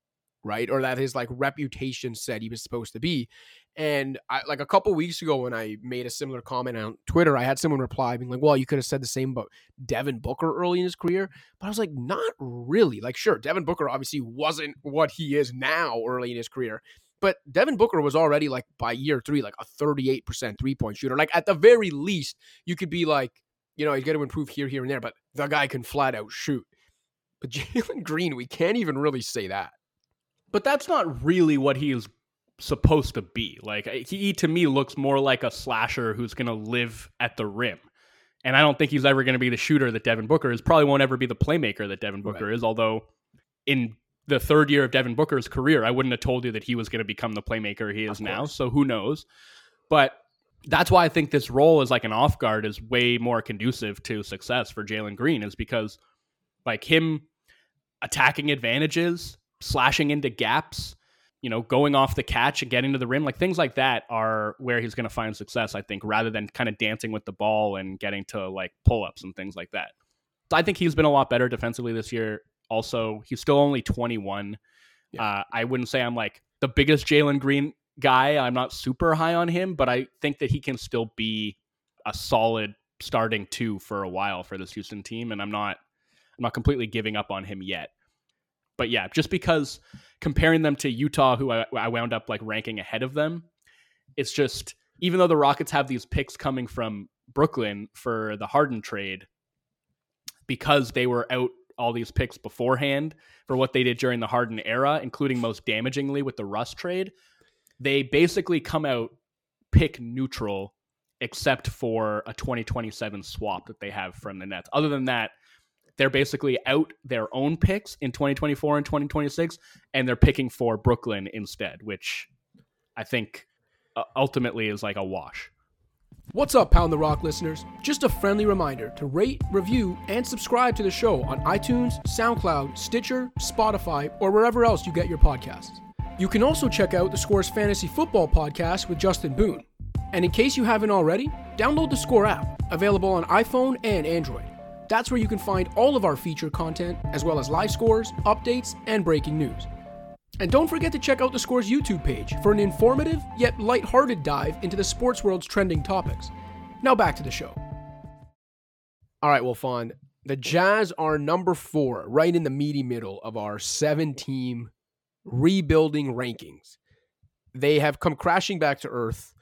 right? Or that his like reputation said he was supposed to be. And I, like a couple weeks ago, when I made a similar comment on Twitter, I had someone reply being like, "Well, you could have said the same about Devin Booker early in his career," but I was like, "Not really." Like, sure, Devin Booker obviously wasn't what he is now early in his career, but Devin Booker was already like by year three, like a thirty-eight percent three-point shooter. Like at the very least, you could be like, you know, he's got to improve here, here, and there, but the guy can flat out shoot. But Jalen Green, we can't even really say that. But that's not really what he is supposed to be. Like he to me looks more like a slasher who's going to live at the rim. And I don't think he's ever going to be the shooter that Devin Booker is. Probably won't ever be the playmaker that Devin Booker right. is. Although in the third year of Devin Booker's career, I wouldn't have told you that he was going to become the playmaker he is now. So who knows? But that's why I think this role as like an off guard is way more conducive to success for Jalen Green, is because like him attacking advantages, slashing into gaps, you know, going off the catch and getting to the rim, like things like that are where he's going to find success, I think, rather than kind of dancing with the ball and getting to like pull ups and things like that. So I think he's been a lot better defensively this year. Also, he's still only 21. Yeah. Uh, I wouldn't say I'm like the biggest Jalen Green guy. I'm not super high on him, but I think that he can still be a solid starting two for a while for this Houston team. And I'm not, I'm not completely giving up on him yet but yeah, just because comparing them to Utah, who I, I wound up like ranking ahead of them, it's just even though the Rockets have these picks coming from Brooklyn for the Harden trade, because they were out all these picks beforehand for what they did during the Harden era, including most damagingly with the Russ trade, they basically come out pick neutral except for a 2027 swap that they have from the Nets. Other than that, they're basically out their own picks in 2024 and 2026, and they're picking for Brooklyn instead, which I think uh, ultimately is like a wash. What's up, Pound the Rock listeners? Just a friendly reminder to rate, review, and subscribe to the show on iTunes, SoundCloud, Stitcher, Spotify, or wherever else you get your podcasts. You can also check out the Scores Fantasy Football podcast with Justin Boone. And in case you haven't already, download the Score app, available on iPhone and Android. That's where you can find all of our feature content, as well as live scores, updates, and breaking news. And don't forget to check out the Scores YouTube page for an informative yet light-hearted dive into the sports world's trending topics. Now back to the show. All right, well, Fawn, the Jazz are number four, right in the meaty middle of our seven-team rebuilding rankings. They have come crashing back to earth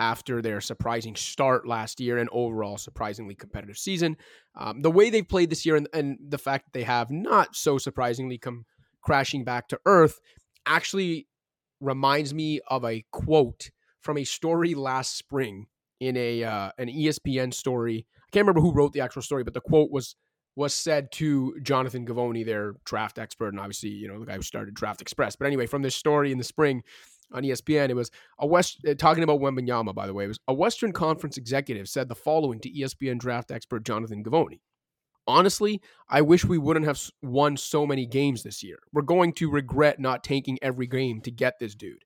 after their surprising start last year and overall surprisingly competitive season. Um, the way they've played this year and, and the fact that they have not so surprisingly come crashing back to earth actually reminds me of a quote from a story last spring in a uh, an ESPN story. I can't remember who wrote the actual story, but the quote was was said to Jonathan Givony, their draft expert, and obviously you know the guy who started Draft Express. But anyway, from this story in the spring on ESPN, it was a West uh, talking about Wembanyama. By the way, it was a Western Conference executive said the following to ESPN draft expert Jonathan Givony. honestly, I wish we wouldn't have won so many games this year. We're going to regret not taking every game to get this dude.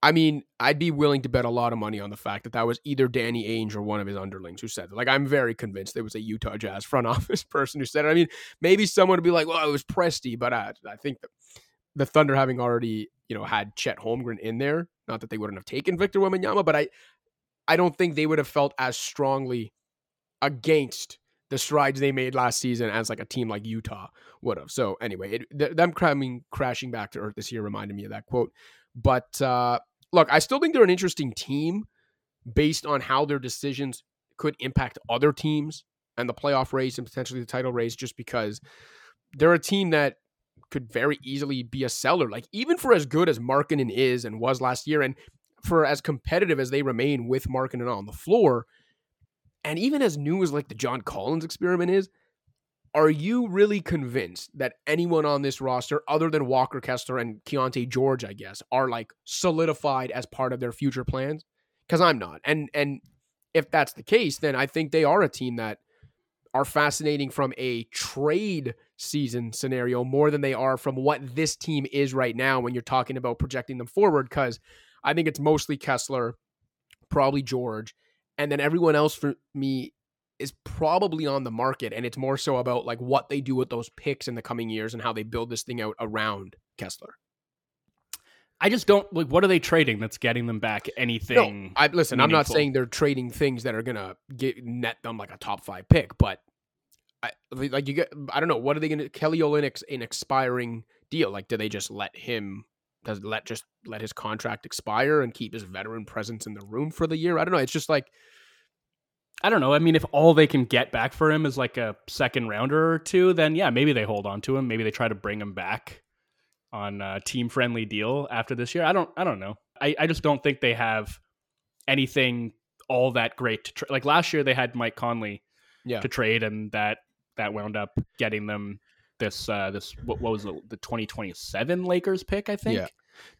I mean, I'd be willing to bet a lot of money on the fact that that was either Danny Ainge or one of his underlings who said it. Like, I'm very convinced it was a Utah Jazz front office person who said it. I mean, maybe someone would be like, well, it was Presti, but I, I think the, the Thunder having already, you know, had Chet Holmgren in there, not that they wouldn't have taken Victor Wembanyama, but I, I don't think they would have felt as strongly against the strides they made last season as like a team like Utah would have. So anyway, it, th- them coming crashing back to earth this year reminded me of that quote. But uh, look, I still think they're an interesting team based on how their decisions could impact other teams and the playoff race and potentially the title race, just because they're a team that could very easily be a seller. Like even for as good as Markkanen is and was last year, and for as competitive as they remain with Markkanen on the floor, and even as new as like the John Collins experiment is, are you really convinced that anyone on this roster, other than Walker Kessler and Keyonte George, I guess, are like solidified as part of their future plans? Because I'm not. And and if that's the case, then I think they are a team that are fascinating from a trade season scenario more than they are from what this team is right now when you're talking about projecting them forward. Because I think it's mostly Kessler, probably George, and then everyone else for me is probably on the market and it's more so about like what they do with those picks in the coming years and how they build this thing out around Kessler. I just don't like what are they trading that's getting them back anything. No, I listen, meaningful. I'm not saying they're trading things that are going to get net them like a top 5 pick, but I, like you get I don't know, what are they going to Kelly Olynyk's an expiring deal? Like do they just let him does let just let his contract expire and keep his veteran presence in the room for the year? I don't know. It's just like I don't know. I mean, if all they can get back for him is like a second rounder or two, then yeah, maybe they hold on to him. Maybe they try to bring him back on a team friendly deal after this year. I don't. I don't know. I, I just don't think they have anything all that great to tra- like last year they had Mike Conley yeah. to trade and that that wound up getting them this uh this what, what was it, the 2027 Lakers pick I think. Yeah.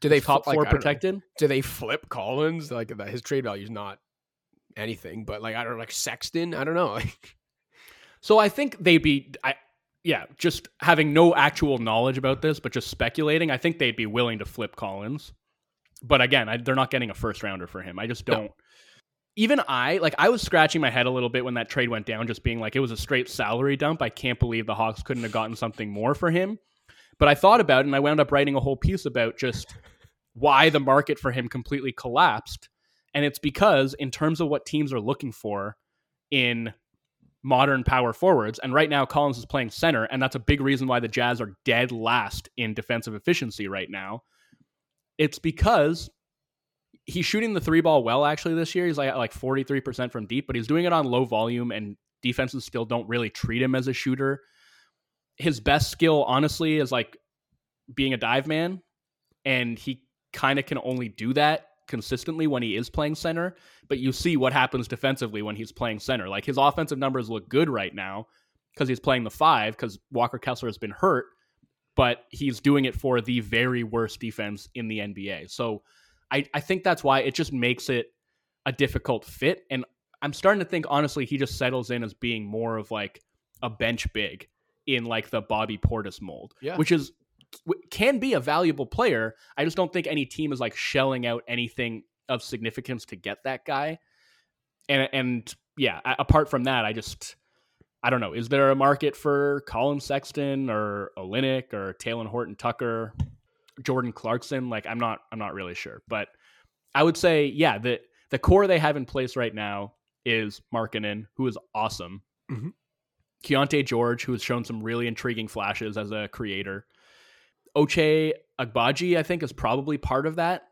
Do they top flip, four like, protected? Do they flip Collins like his trade value is not anything, but like I don't know, like Sexton, I don't know. so I think they'd be I yeah, just having no actual knowledge about this, but just speculating. I think they'd be willing to flip Collins, but again, I, they're not getting a first rounder for him. I just don't. No even I like I was scratching my head a little bit when that trade went down, just being like it was a straight salary dump. I can't believe the Hawks couldn't have gotten something more for him. But I thought about it and I wound up writing a whole piece about just why the market for him completely collapsed. And it's because in terms of what teams are looking for in modern power forwards, and right now Collins is playing center, and that's a big reason why the Jazz are dead last in defensive efficiency right now. It's because he's shooting the three ball well actually this year. He's like like 43% from deep, but he's doing it on low volume and defenses still don't really treat him as a shooter. His best skill honestly is like being a dive man and he kind of can only do that consistently when he is playing center, but you see what happens defensively when he's playing center. Like his offensive numbers look good right now because he's playing the five because Walker Kessler has been hurt, but he's doing it for the very worst defense in the NBA. So I, I think that's why it just makes it a difficult fit. And I'm starting to think, honestly, he just settles in as being more of like a bench big in like the Bobby Portis mold, Yeah. which is can be a valuable player. I just don't think any team is like shelling out anything of significance to get that guy. And and yeah, apart from that, I just I don't know. Is there a market for Collin Sexton or Olynyk or Talen Horton Tucker, Jordan Clarkson? Like I'm not I'm not really sure. But I would say, yeah, the the core they have in place right now is Markkanen, who is awesome. Mhm. Keyonte George, who has shown some really intriguing flashes as a creator. Ochai Agbaji, I think, is probably part of that.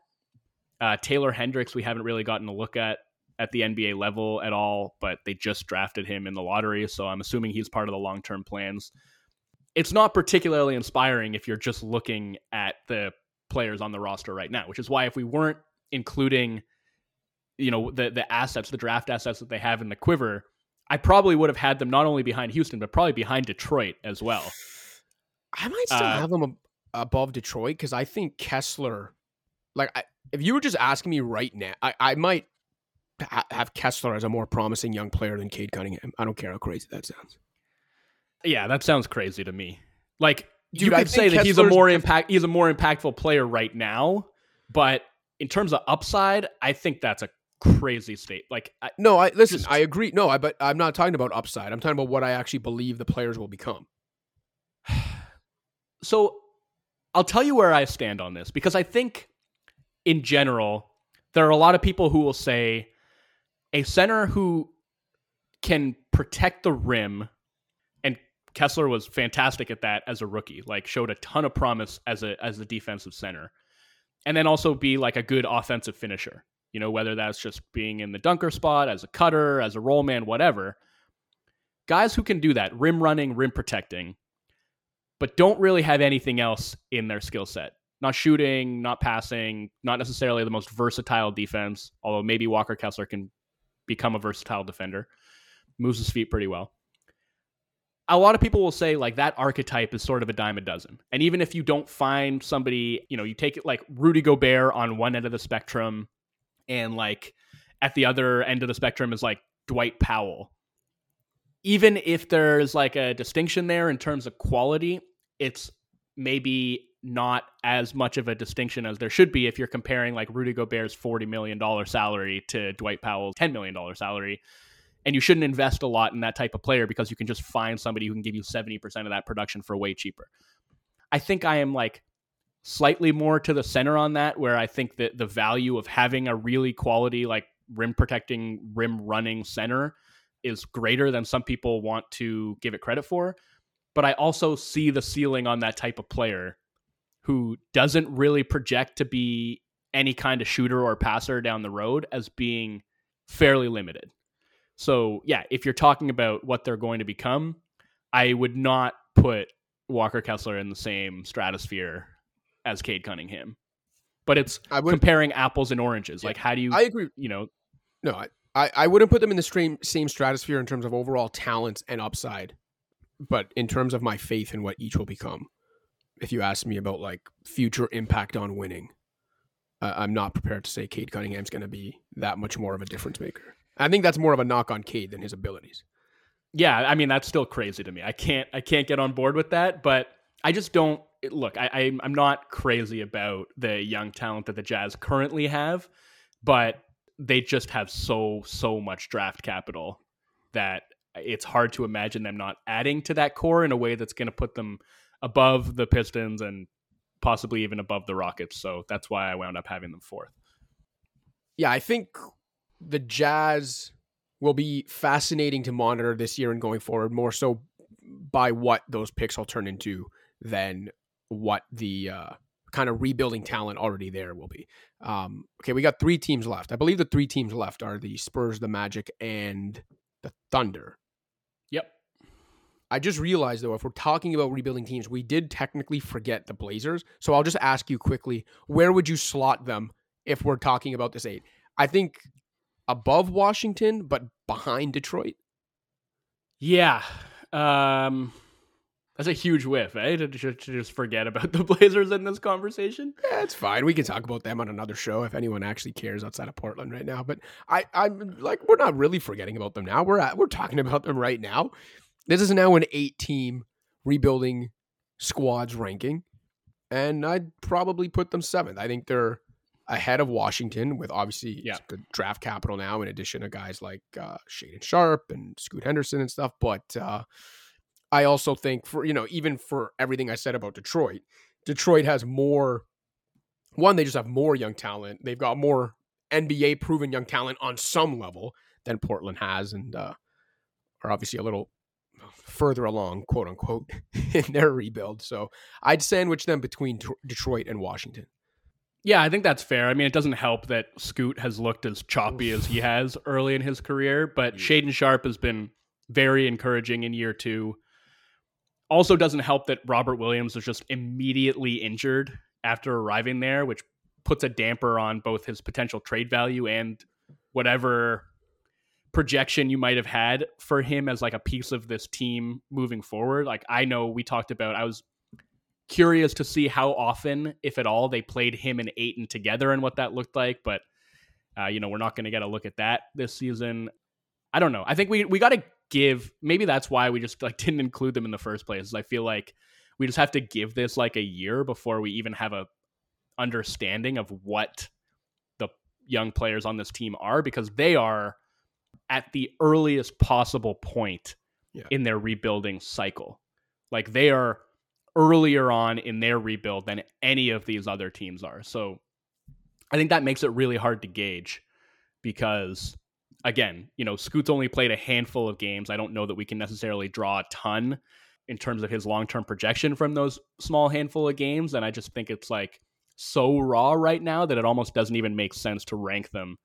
Uh, Taylor Hendricks, we haven't really gotten a look at at the NBA level at all, but they just drafted him in the lottery, so I'm assuming he's part of the long term plans. It's not particularly inspiring if you're just looking at the players on the roster right now, which is why if we weren't including, you know, the the assets, the draft assets that they have in the quiver, I probably would have had them not only behind Houston, but probably behind Detroit as well. I might still Uh, have them ab- above Detroit because I think Kessler, like, I, if you were just asking me right now, I, I might ha- have Kessler as a more promising young player than Cade Cunningham. I don't care how crazy that sounds. Yeah, that sounds crazy to me. Like you Dude, I could say that he's a more impact he's a more impactful player right now, but in terms of upside, I think that's a crazy state. Like I, No, I listen. Just- I agree. No, I but I'm not talking about upside. I'm talking about what I actually believe the players will become. so I'll tell you where I stand on this because I think in general there are a lot of people who will say a center who can protect the rim Kessler was fantastic at that as a rookie like showed a ton of promise as a as a defensive center and then also be like a good offensive finisher you know whether that's just being in the dunker spot as a cutter as a roll man whatever guys who can do that rim running rim protecting but don't really have anything else in their skill set. Not shooting, not passing, not necessarily the most versatile defense, although maybe Walker Kessler can become a versatile defender. Moves his feet pretty well. A lot of people will say like that archetype is sort of a dime a dozen. And even if you don't find somebody, you know, you take it like Rudy Gobert on one end of the spectrum and like at the other end of the spectrum is like Dwight Powell even if there's like a distinction there in terms of quality, it's maybe not as much of a distinction as there should be if you're comparing like Rudy Gobert's $40 million salary to Dwight Powell's $10 million salary. And you shouldn't invest a lot in that type of player because you can just find somebody who can give you 70% of that production for way cheaper. I think I am like slightly more to the center on that, where I think that the value of having a really quality, like rim protecting, rim running center is greater than some people want to give it credit for. But I also see the ceiling on that type of player who doesn't really project to be any kind of shooter or passer down the road as being fairly limited. So, yeah, if you're talking about what they're going to become, I would not put Walker Kessler in the same stratosphere as Cade Cunningham. But it's I would. comparing apples and oranges. Yeah, Like, how do you, I agree. you know, No, I, I, I wouldn't put them in the same same stratosphere in terms of overall talent and upside, but in terms of my faith in what each will become. If you ask me about like future impact on winning, uh, I'm not prepared to say Cade Cunningham's going to be that much more of a difference maker. I think that's more of a knock on Cade than his abilities. yeah i mean that's still crazy to me. I can't i can't get on board with that but i just don't look I, i'm not crazy about the young talent that the jazz currently have but they just have so so much draft capital that it's hard to imagine them not adding to that core in a way that's going to put them above the pistons and possibly even above the rockets. So that's why i wound up having them fourth. Yeah, I think the Jazz will be fascinating to monitor this year and going forward, more so by what those picks will turn into than what the uh, kind of rebuilding talent already there will be. Um, okay, we got three teams left. I believe the three teams left are the Spurs, the Magic, and the Thunder. yep I just realized though, if we're talking about rebuilding teams, we did technically forget the Blazers. So I'll just ask you quickly, where would you slot them if we're talking about this eight? I think above Washington, but behind Detroit. Yeah. Um, that's a huge whiff, eh? To, to, to just forget about the Blazers in this conversation. Yeah, it's fine. We can talk about them on another show if anyone actually cares outside of Portland right now. But I, I'm like, we're not really forgetting about them now. We're at, we're talking about them right now. This is now an eight-team rebuilding squads ranking, and I'd probably put them seventh. I think they're ahead of Washington with obviously Yeah. good draft capital now, in addition to guys like uh, Shaedon Sharpe and Scoot Henderson and stuff. But uh, I also think for you know even for everything I said about Detroit, Detroit has more. One, they just have more young talent. They've got more NBA proven young talent on some level than Portland has, and uh, are obviously a little further along, quote unquote, in their rebuild. So I'd sandwich them between Tr- Detroit and Washington. Yeah, I think that's fair. I mean, it doesn't help that Scoot has looked as choppy as he has early in his career, but. Shaedon Sharpe has been very encouraging in year two. Also, doesn't help that Robert Williams was just immediately injured after arriving there, which puts a damper on both his potential trade value and whatever projection you might have had for him as like a piece of this team moving forward. Like I know we talked about I was curious to see how often, if at all, they played him and Ayton together and what that looked like. But uh, you know, we're not going to get a look at that this season. I don't know. I think we we got to give. Maybe that's why we just like didn't include them in the first place. I feel like we just have to give this like a year before we even have a understanding of what the young players on this team are because they are at the earliest possible point Yeah. in their rebuilding cycle. Like they are earlier on in their rebuild than any of these other teams are. So I think that makes it really hard to gauge because again, you know, Scoot's only played a handful of games. I don't know that we can necessarily draw a ton in terms of his long-term projection from those small handful of games and I just think it's like so raw right now that it almost doesn't even make sense to rank them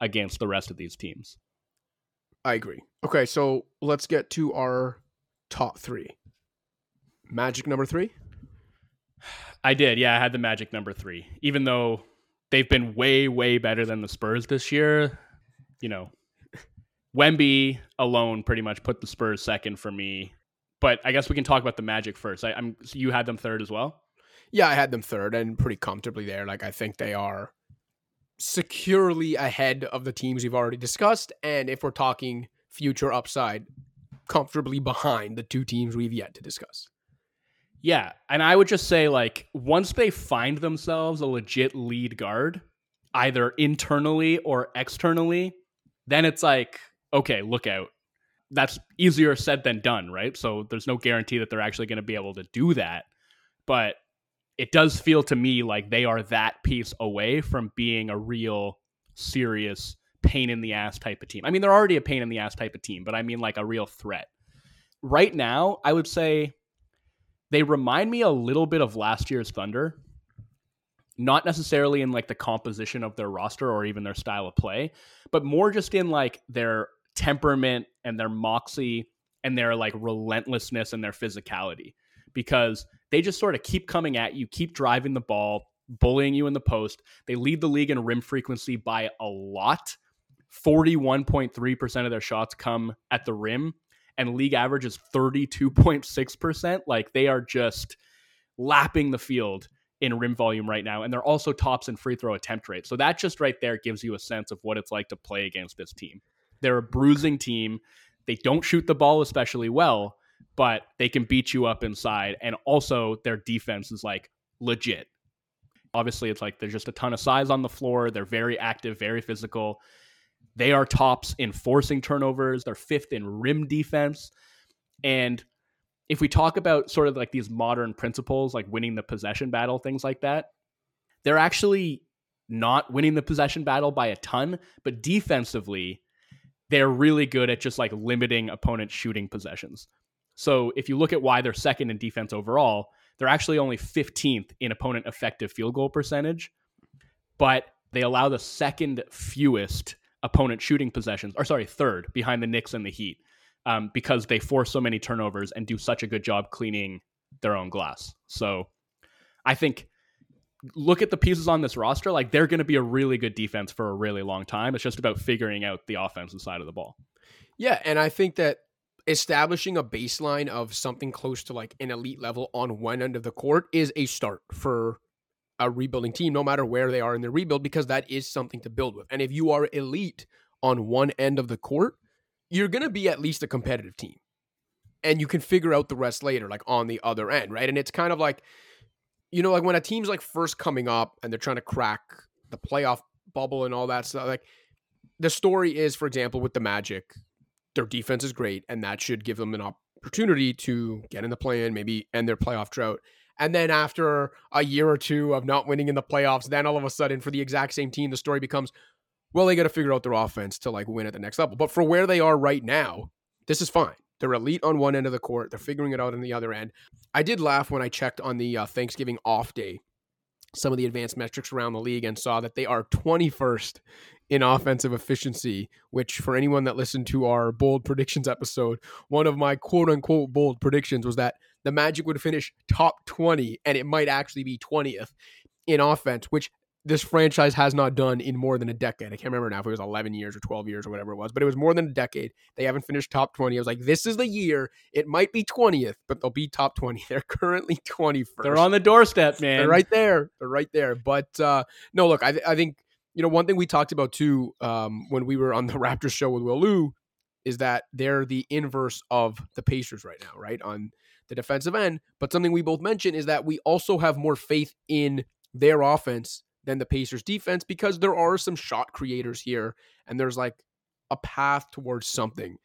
against the rest of these teams. I agree. Okay, so let's get to our top three. Magic number three. I did. Yeah, I had the Magic number three. Even though they've been way, way better than the Spurs this year, you know, Wemby alone pretty much put the Spurs second for me. But I guess we can talk about the Magic first. I, I'm so you had them third as well. Yeah, I had them third and pretty comfortably there. Like I think they are securely ahead of the teams we've already discussed, and if we're talking future upside, comfortably behind the two teams we've yet to discuss. Yeah, and I would just say like once they find themselves a legit lead guard, either internally or externally, then it's like okay, look out. That's easier said than done, right? So there's no guarantee that they're actually going to be able to do that. But it does feel to me like they are that piece away from being a real serious pain in the ass type of team. I mean, they're already a pain in the ass type of team, but I mean like a real threat. Right now, I would say they remind me a little bit of last year's Thunder. Not necessarily in like the composition of their roster or even their style of play, but more just in like their temperament and their moxie and their like relentlessness and their physicality because they just sort of keep coming at you, keep driving the ball, bullying you in the post. They lead the league in rim frequency by a lot. 41.3% of their shots come at the rim and league average is 32.6%. Like they are just lapping the field in rim volume right now. And they're also tops in free throw attempt rate. So that just right there gives you a sense of what it's like to play against this team. They're a bruising team. They don't shoot the ball especially well, but they can beat you up inside. And also their defense is like legit. Obviously, it's like there's just a ton of size on the floor. They're very active, very physical. They are tops in forcing turnovers. They're fifth in rim defense. And if we talk about sort of like these modern principles, like winning the possession battle, things like that, they're actually not winning the possession battle by a ton, but defensively, they're really good at just like limiting opponent shooting possessions. So if you look at why they're second in defense overall, they're actually only 15th in opponent effective field goal percentage, but they allow the second fewest opponent shooting possessions, or sorry, third behind the Knicks and the Heat, um, because they force so many turnovers and do such a good job cleaning their own glass. So I think look at the pieces on this roster, like they're going to be a really good defense for a really long time. It's just about figuring out the offensive side of the ball. Yeah, and I think that establishing a baseline of something close to like an elite level on one end of the court is a start for a rebuilding team, no matter where they are in their rebuild, because that is something to build with. And if you are elite on one end of the court, you're going to be at least a competitive team. And you can figure out the rest later, like on the other end, right? And it's kind of like, you know, like when a team's like first coming up and they're trying to crack the playoff bubble and all that stuff, like the story is, for example, with the Magic, their defense is great, and that should give them an opportunity to get in the play in, maybe end their playoff drought. And then after a year or two of not winning in the playoffs, then all of a sudden for the exact same team, the story becomes, well, they got to figure out their offense to like win at the next level. But for where they are right now, this is fine. They're elite on one end of the court. They're figuring it out on the other end. I did laugh when I checked on the uh, Thanksgiving off day some of the advanced metrics around the league and saw that they are 21st in offensive efficiency, which for anyone that listened to our bold predictions episode, one of my quote unquote bold predictions was that the Magic would finish top 20 and it might actually be 20th in offense, which this franchise has not done in more than a decade. I can't remember now if it was 11 years or 12 years or whatever it was, but it was more than a decade. They haven't finished top 20. I was like, this is the year. It might be 20th, but they'll be top 20. They're currently 21st. They're on the doorstep, man. They're right there. They're right there. But uh, no, look, I, th- I think, you know, one thing we talked about too um, when we were on the Raptors show with Will Lou is that they're the inverse of the Pacers right now, right? On the defensive end. But something we both mentioned is that we also have more faith in their offense than the Pacers defense because there are some shot creators here and there's like a path towards something.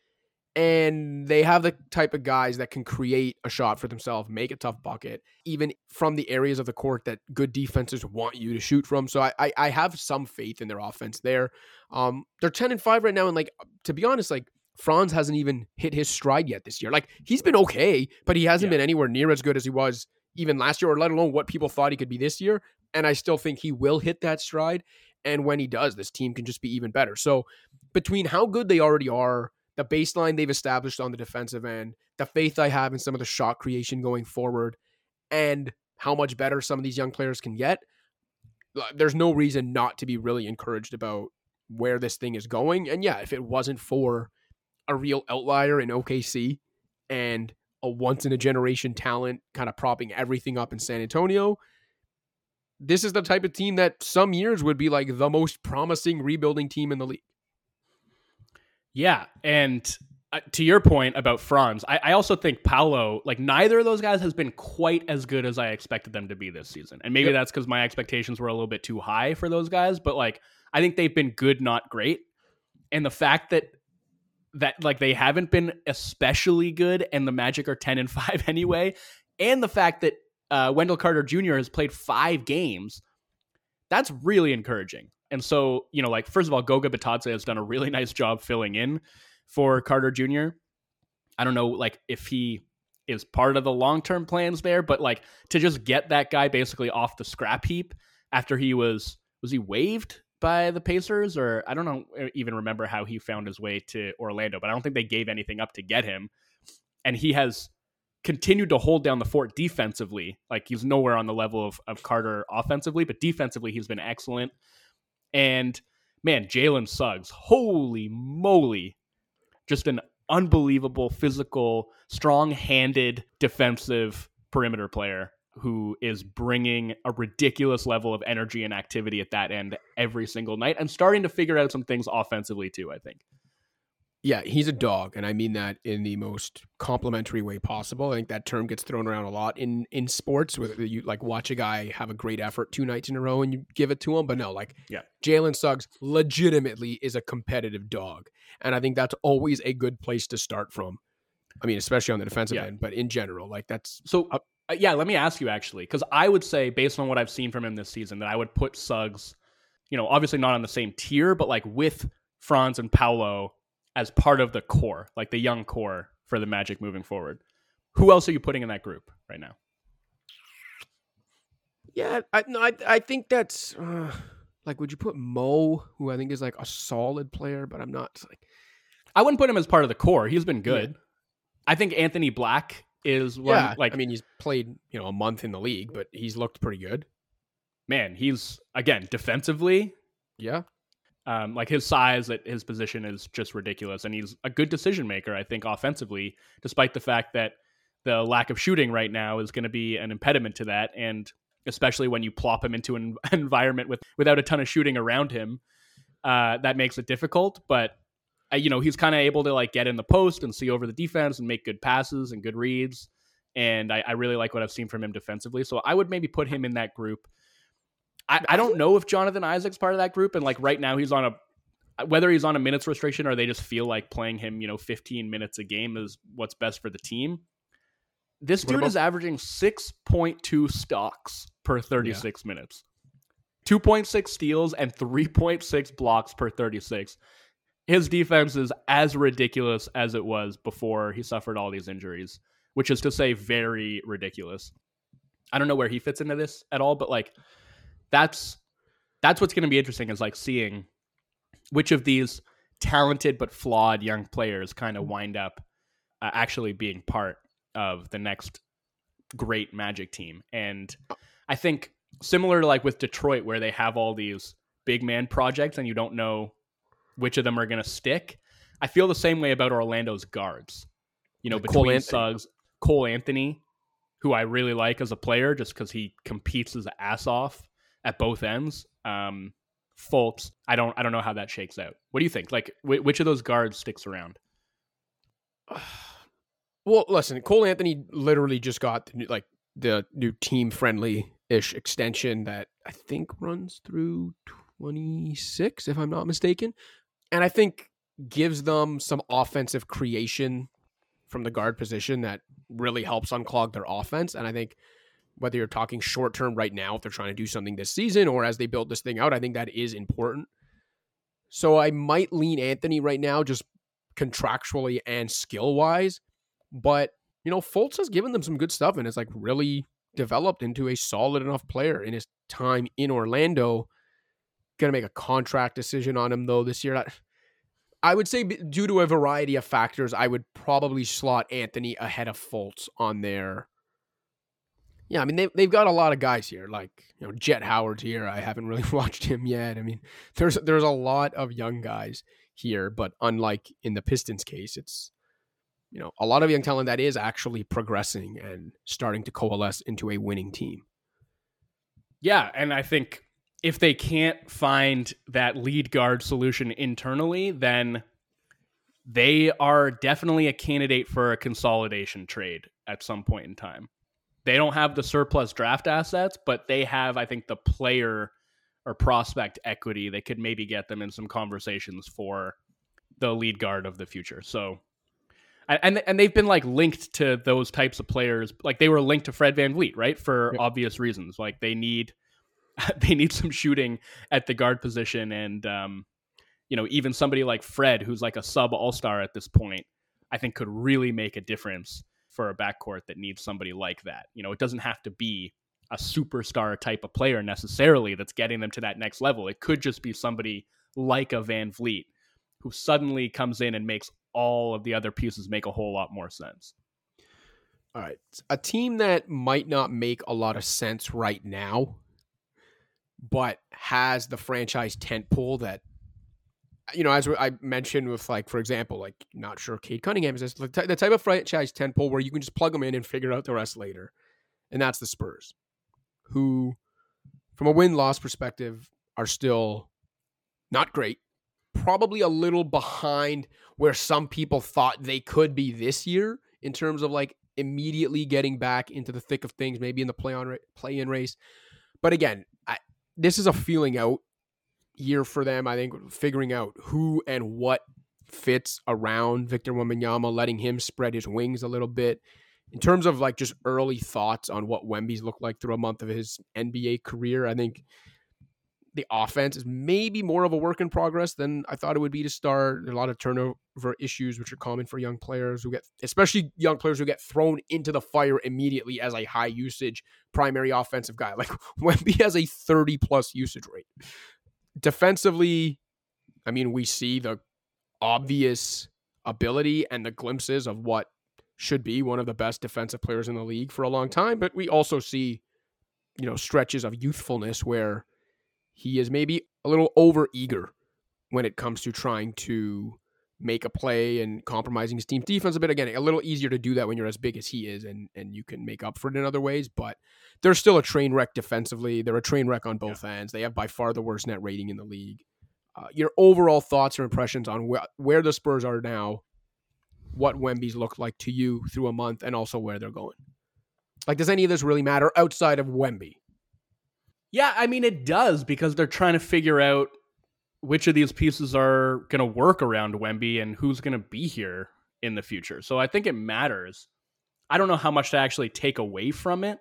And they have the type of guys that can create a shot for themselves, make a tough bucket, even from the areas of the court that good defenses want you to shoot from. So I, I, I have some faith in their offense there. Um, they're 10 and 5 right now. And like, to be honest, like Franz hasn't even hit his stride yet this year. Like he's been okay, but he hasn't yeah. been anywhere near as good as he was even last year, or let alone what people thought he could be this year. And I still think he will hit that stride. And when he does, this team can just be even better. So between how good they already are, the baseline they've established on the defensive end, the faith I have in some of the shot creation going forward, and how much better some of these young players can get, uh, there's no reason not to be really encouraged about where this thing is going. And yeah, if it wasn't for a real outlier in OKC and a once in a generation talent kind of propping everything up in San Antonio. This is the type of team that some years would be like the most promising rebuilding team in the league. Yeah. And uh, to your point about Franz, I, I, also think Paolo, like neither of those guys has been quite as good as I expected them to be this season. And maybe yep. that's because my expectations were a little bit too high for those guys. But like, I think they've been good, not great. And the fact that that like they haven't been especially good and the Magic are 10 and 5 anyway and the fact that uh, Wendell Carter Jr. has played 5 games that's really encouraging. And so, you know, like first of all Goga Bitadze has done a really nice job filling in for Carter Jr. I don't know like if he is part of the long-term plans there, but like to just get that guy basically off the scrap heap after he was was he waived by the Pacers, or I don't know even remember how he found his way to Orlando, but I don't think they gave anything up to get him. And he has continued to hold down the fort defensively. Like he's nowhere on the level of, of Carter offensively, but defensively he's been excellent. And man, Jalen Suggs, holy moly, just an unbelievable physical, strong handed defensive perimeter player who is bringing a ridiculous level of energy and activity at that end every single night and starting to figure out some things offensively too, I think. Yeah, he's a dog, and I mean that in the most complimentary way possible. I think that term gets thrown around a lot in in sports, where you like watch a guy have a great effort two nights in a row and you give it to him. But no, like yeah, Jalen Suggs legitimately is a competitive dog, and I think that's always a good place to start from. I mean, especially on the defensive yeah. end, but in general, like that's so. Uh, uh, yeah, let me ask you actually, because I would say, based on what I've seen from him this season, that I would put Suggs, you know, obviously not on the same tier, but like with Franz and Paolo as part of the core, like the young core for the Magic moving forward. Who else are you putting in that group right now? Yeah, I no, I I think that's uh, like, would you put Mo, who I think is like a solid player, but I'm not like. I wouldn't put him as part of the core. He's been good. Yeah. I think Anthony Black is one, yeah. Like, I mean, he's played you know a month in the league, but he's looked pretty good. Man, he's again defensively. Yeah, Um, like his size at his position is just ridiculous, and he's a good decision maker. I think offensively, despite the fact that the lack of shooting right now is going to be an impediment to that, and especially when you plop him into an environment with without a ton of shooting around him, uh, that makes it difficult. But you know, he's kind of able to like get in the post and see over the defense and make good passes and good reads. And I, I really like what I've seen from him defensively. So I would maybe put him in that group. I, I don't know if Jonathan Isaac's part of that group, and like right now he's on a whether he's on a minutes restriction or they just feel like playing him, you know, 15 minutes a game is what's best for the team. This dude about- is averaging 6.2 stocks per 36 yeah. minutes. 2.6 steals and 3.6 blocks per 36. His defense is as ridiculous as it was before he suffered all these injuries, which is to say, very ridiculous. I don't know where he fits into this at all, but like that's that's what's going to be interesting is like seeing which of these talented but flawed young players kind of wind up uh, actually being part of the next great Magic team. And I think similar to like with Detroit, where they have all these big man projects and you don't know which of them are going to stick. I feel the same way about Orlando's guards. You know, like between Cole Suggs, Cole Anthony, who I really like as a player, just because he competes his ass off at both ends. Um, Fultz, I don't, I don't know how that shakes out. What do you think? Like, wh- which of those guards sticks around? Well, listen, Cole Anthony literally just got the new, like the new team friendly ish extension that I think runs through 26, if I'm not mistaken. And I think gives them some offensive creation from the guard position that really helps unclog their offense. And I think whether you're talking short term right now, if they're trying to do something this season or as they build this thing out, I think that is important. So I might lean Anthony right now, just contractually and skill wise. But, you know, Fultz has given them some good stuff and is like really developed into a solid enough player in his time in Orlando. Going to make a contract decision on him, though, this year. I would say, due to a variety of factors, I would probably slot Anthony ahead of Fultz on there. Yeah, I mean they they've got a lot of guys here, like you know Jett Howard here. I haven't really watched him yet. I mean, there's there's a lot of young guys here, but unlike in the Pistons case, it's you know, a lot of young talent that is actually progressing and starting to coalesce into a winning team. Yeah, and I think if they can't find that lead guard solution internally, then they are definitely a candidate for a consolidation trade at some point in time. They don't have the surplus draft assets, but they have, I think, the player or prospect equity that could maybe get them in some conversations for the lead guard of the future. So and and they've been like linked to those types of players. Like they were linked to Fred Van VanVleet, right? For yeah. obvious reasons. Like they need they need some shooting at the guard position and um you know, even somebody like Fred who's like a sub all-star at this point, I think could really make a difference for a backcourt that needs somebody like that. You know, it doesn't have to be a superstar type of player necessarily that's getting them to that next level. It could just be somebody like a VanVleet who suddenly comes in and makes all of the other pieces make a whole lot more sense. All right. A team that might not make a lot of sense right now, but has the franchise tent pole that, you know, as I mentioned with, like, for example, like, not sure Cade Cunningham is this, the type of franchise tent pole where you can just plug them in and figure out the rest later. And that's the Spurs, who, from a win loss perspective, are still not great probably a little behind where some people thought they could be this year in terms of like immediately getting back into the thick of things, maybe in the play on play in race. But again, this is a feeling out year for them. I think figuring out who and what fits around Victor Wembanyama, letting him spread his wings a little bit. In terms of like just early thoughts on what Wemby's looked like through a month of his NBA career, I think the offense is maybe more of a work in progress than I thought it would be to start. A lot of turnover issues, which are common for young players who get, especially young players who get thrown into the fire immediately as a high usage primary offensive guy. Like Wemby has a 30 plus usage rate. Defensively, I mean, we see the obvious ability and the glimpses of what should be one of the best defensive players in the league for a long time, but we also see, you know, stretches of youthfulness where he is maybe a little over eager when it comes to trying to make a play and compromising his team's defense a bit. Again, a little easier to do that when you're as big as he is and, and you can make up for it in other ways. But they're still a train wreck defensively. They're a train wreck on both yeah. ends. They have by far the worst net rating in the league. Uh, your overall thoughts or impressions on wh- where the Spurs are now, what Wemby's looked like to you through a month, and also where they're going. Like, does any of this really matter outside of Wemby? Yeah, I mean, it does because they're trying to figure out which of these pieces are going to work around Wemby and who's going to be here in the future. So I think it matters. I don't know how much to actually take away from it,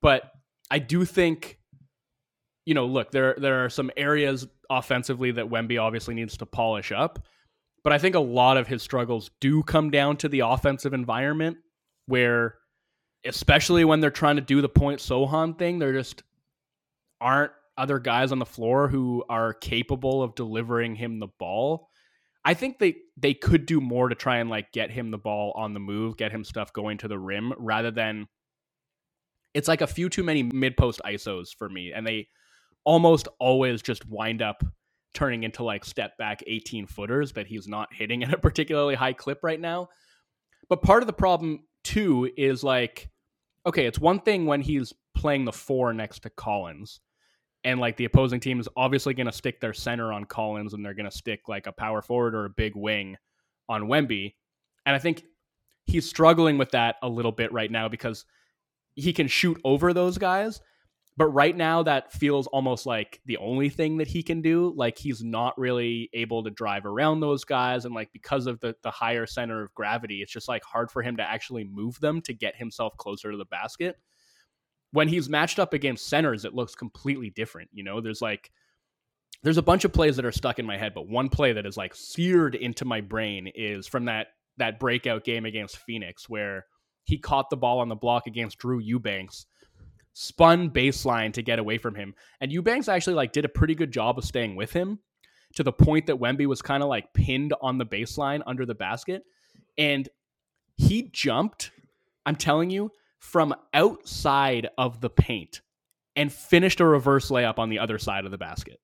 but I do think, you know, look, there there are some areas offensively that Wemby obviously needs to polish up, but I think a lot of his struggles do come down to the offensive environment where especially when they're trying to do the point Sochan thing, they're just aren't other guys on the floor who are capable of delivering him the ball. I think they they could do more to try and like get him the ball on the move, get him stuff going to the rim rather than it's like a few too many mid post ISOs for me and they almost always just wind up turning into like step back 18 footers that he's not hitting at a particularly high clip right now. But part of the problem too is like okay, it's one thing when he's playing the 4 next to Collins and like the opposing team is obviously going to stick their center on Collins and they're going to stick like a power forward or a big wing on Wemby. And I think he's struggling with that a little bit right now because he can shoot over those guys. But right now, that feels almost like the only thing that he can do. Like he's not really able to drive around those guys. And like because of the, the higher center of gravity, it's just like hard for him to actually move them to get himself closer to the basket when he's matched up against centers, it looks completely different. You know, there's like there's a bunch of plays that are stuck in my head, but one play that is like seared into my brain is from that that breakout game against Phoenix where he caught the ball on the block against Drew Eubanks, spun baseline to get away from him, and Eubanks actually like did a pretty good job of staying with him to the point that Wemby was kind of like pinned on the baseline under the basket, and he jumped. I'm telling you, from outside of the paint and finished a reverse layup on the other side of the basket.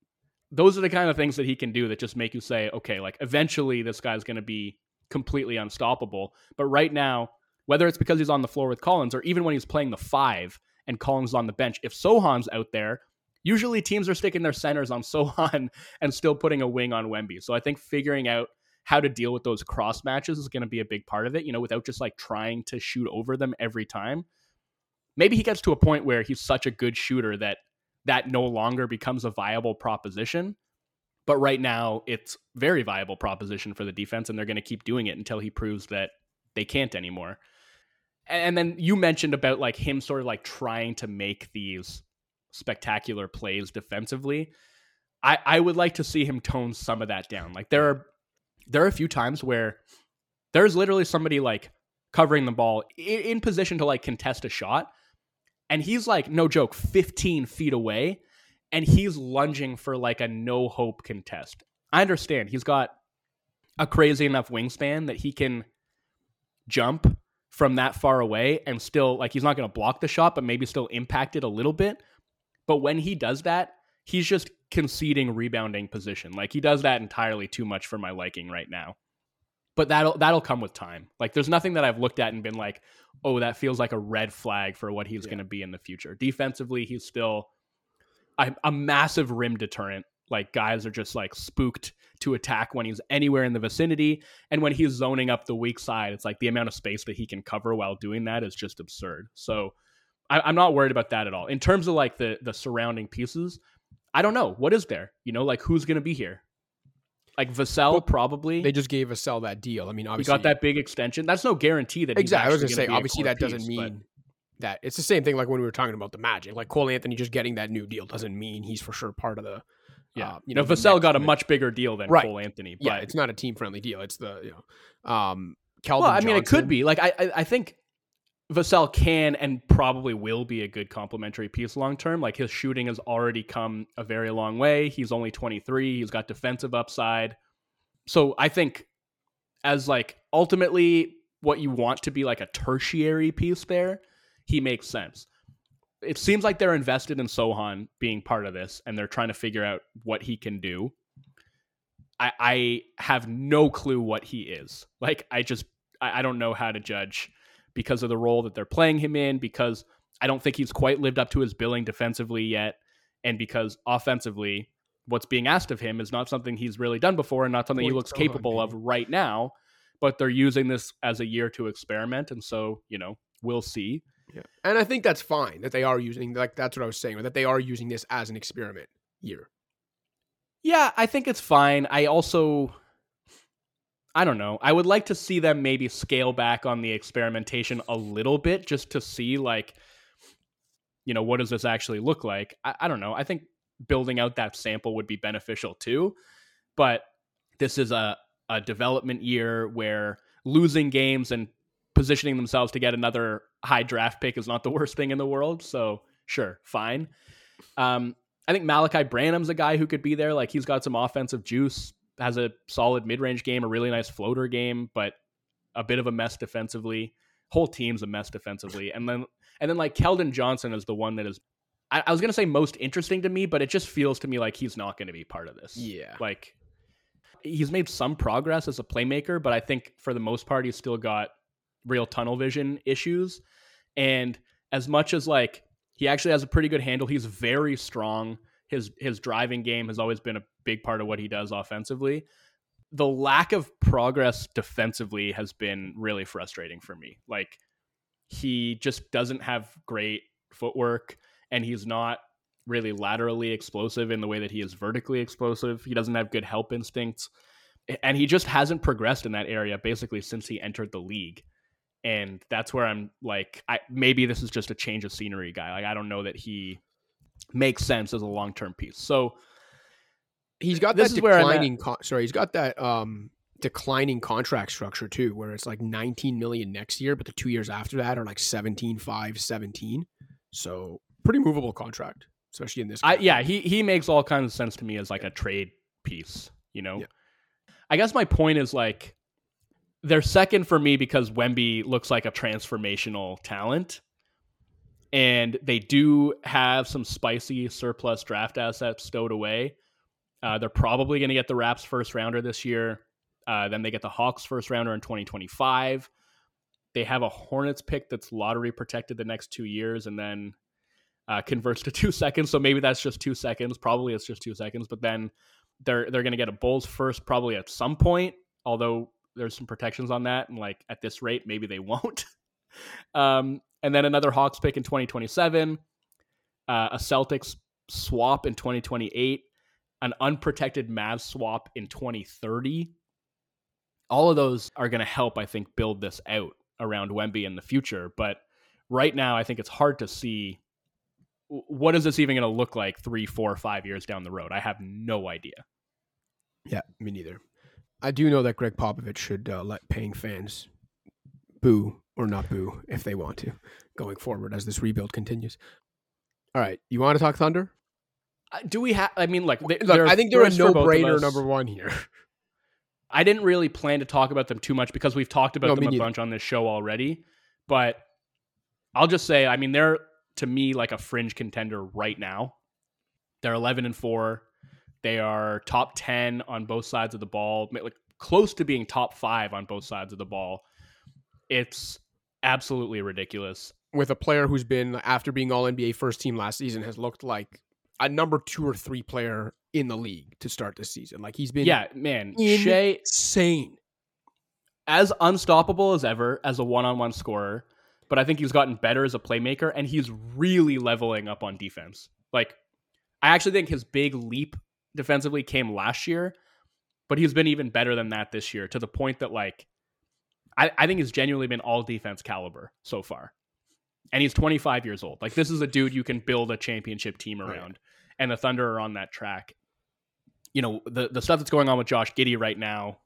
Those are the kind of things that he can do that just make you say, okay, like eventually this guy's going to be completely unstoppable. But right now, whether it's because he's on the floor with Collins or even when he's playing the five and Collins is on the bench, if Sochan's out there, usually teams are sticking their centers on Sochan and still putting a wing on Wemby. So I think figuring out how to deal with those cross matches is going to be a big part of it, you know, without just like trying to shoot over them every time. Maybe he gets to a point where he's such a good shooter that that no longer becomes a viable proposition. But right now, it's very viable proposition for the defense, and they're going to keep doing it until he proves that they can't anymore. And then you mentioned about like him sort of like trying to make these spectacular plays defensively. I, I would like to see him tone some of that down. Like there are there are a few times where there's literally somebody like covering the ball in, in position to like contest a shot. And he's like, no joke, 15 feet away. And he's lunging for like a no hope contest. I understand he's got a crazy enough wingspan that he can jump from that far away and still like he's not going to block the shot but maybe still impact it a little bit but when he does that he's just conceding rebounding position. Like he does that entirely too much for my liking right now. But that'll that'll come with time. Like there's nothing that I've looked at and been like, "Oh, that feels like a red flag for what he's yeah. going to be in the future." Defensively, he's still a, a massive rim deterrent. Like guys are just like spooked to attack when he's anywhere in the vicinity, and when he's zoning up the weak side, it's like the amount of space that he can cover while doing that is just absurd. So I, am not worried about that at all. In terms of like the the surrounding pieces, I don't know. What is there? You know, like who's going to be here? Like Vassell, well, probably. They just gave Vassell that deal. I mean, obviously, he got that big extension. That's no guarantee that exactly. I was going to say, obviously, that piece, doesn't mean but... that it's the same thing. Like when we were talking about the Magic, like Cole Anthony just getting that new deal doesn't mean he's for sure part of the. Yeah, uh, you know, Vassell got a much bigger deal than right. Cole Anthony. But... Yeah, it's not a team friendly deal. It's the you know, um, Calvin. Well, I mean, Johnson. it could be. Like I, I, I think Vassell can and probably will be a good complementary piece long term. Like his shooting has already come a very long way. He's only 23. He's got defensive upside. So I think as like ultimately what you want to be like a tertiary piece there, he makes sense. It seems like they're invested in Sochan being part of this and they're trying to figure out what he can do. I, I have no clue what he is. Like I just I, I don't know how to judge because of the role that they're playing him in, because I don't think he's quite lived up to his billing defensively yet, and because offensively, what's being asked of him is not something he's really done before and not something he looks capable of right now. But they're using this as a year to experiment, and so you know we'll see. Yeah. And I think that's fine that they are using like that's what I was saying, that they are using this as an experiment year. Yeah, I think it's fine. I also I don't know. I would like to see them maybe scale back on the experimentation a little bit just to see like you know, what does this actually look like? I, I don't know. I think building out that sample would be beneficial too. But this is a, a development year where losing games and positioning themselves to get another high draft pick is not the worst thing in the world. So sure, fine. Um, I think Malaki Branham's a guy who could be there. Like he's got some offensive juice, has a solid mid range game, a really nice floater game, but a bit of a mess defensively. Whole team's a mess defensively, and then and then like Keldon Johnson is the one that is. I, I was gonna say most interesting to me, but it just feels to me like he's not going to be part of this. Yeah, like he's made some progress as a playmaker, but I think for the most part he's still got real tunnel vision issues. And as much as like he actually has a pretty good handle, he's very strong. His his driving game has always been a big part of what he does offensively. The lack of progress defensively has been really frustrating for me. Like he just doesn't have great footwork and he's not really laterally explosive in the way that he is vertically explosive. He doesn't have good help instincts. And he just hasn't progressed in that area basically since he entered the league and that's where I'm like, I maybe this is just a change of scenery guy. Like I don't know that he makes sense as a long term piece. So he's got this that declining. Con- sorry, he's got that um, declining contract structure too, where it's like 19 million next year, but the two years after that are like 17, 5, 17. So pretty movable contract, especially in this. I, yeah, he he makes all kinds of sense to me as like a trade piece. You know, yeah. I guess my point is like they're second for me because Wemby looks like a transformational talent. And they do have some spicy surplus draft assets stowed away. Uh, they're probably going to get the Raps first rounder this year. Uh, then they get the Hawks first rounder in 2025. They have a Hornets pick that's lottery protected the next two years and then uh, converts to two seconds. So maybe that's just two seconds. Probably it's just two seconds. But then they're they're going to get a Bulls first probably at some point. Although there's some protections on that, and like at this rate, maybe they won't. um, and then another Hawks pick in 2027, uh, a Celtics swap in 2028, an unprotected Mavs swap in 2030. All of those are going to help, I think, build this out around Wemby in the future. But right now, I think it's hard to see what is this even going to look like three, four, five years down the road. I have no idea. Yeah, me neither. I do know that Gregg Popovich should uh, let paying fans boo or not boo if they want to going forward as this rebuild continues. All right, you want to talk Thunder? Uh, do we have? I mean, like, they, look, I think they're a no-brainer number one here. I didn't really plan to talk about them too much because we've talked about no, them a bunch on this show already. But I'll just say, I mean, they're to me like a fringe contender right now. They're eleven and four. They are top 10 on both sides of the ball, like close to being top five on both sides of the ball. It's absolutely ridiculous. With a player who's been, after being all NBA first team last season, has looked like a number two or three player in the league to start this season. Like he's been, yeah, man, insane, as unstoppable as ever as a one-on-one scorer. But I think he's gotten better as a playmaker, and he's really leveling up on defense. Like, I actually think his big leap defensively came last year, but he's been even better than that this year to the point that like I, I think he's genuinely been all defense caliber so far. And he's 25 years old. Like this is a dude you can build a championship team around. Right. And the Thunder are on that track. You know, the the stuff that's going on with Josh Giddey right now,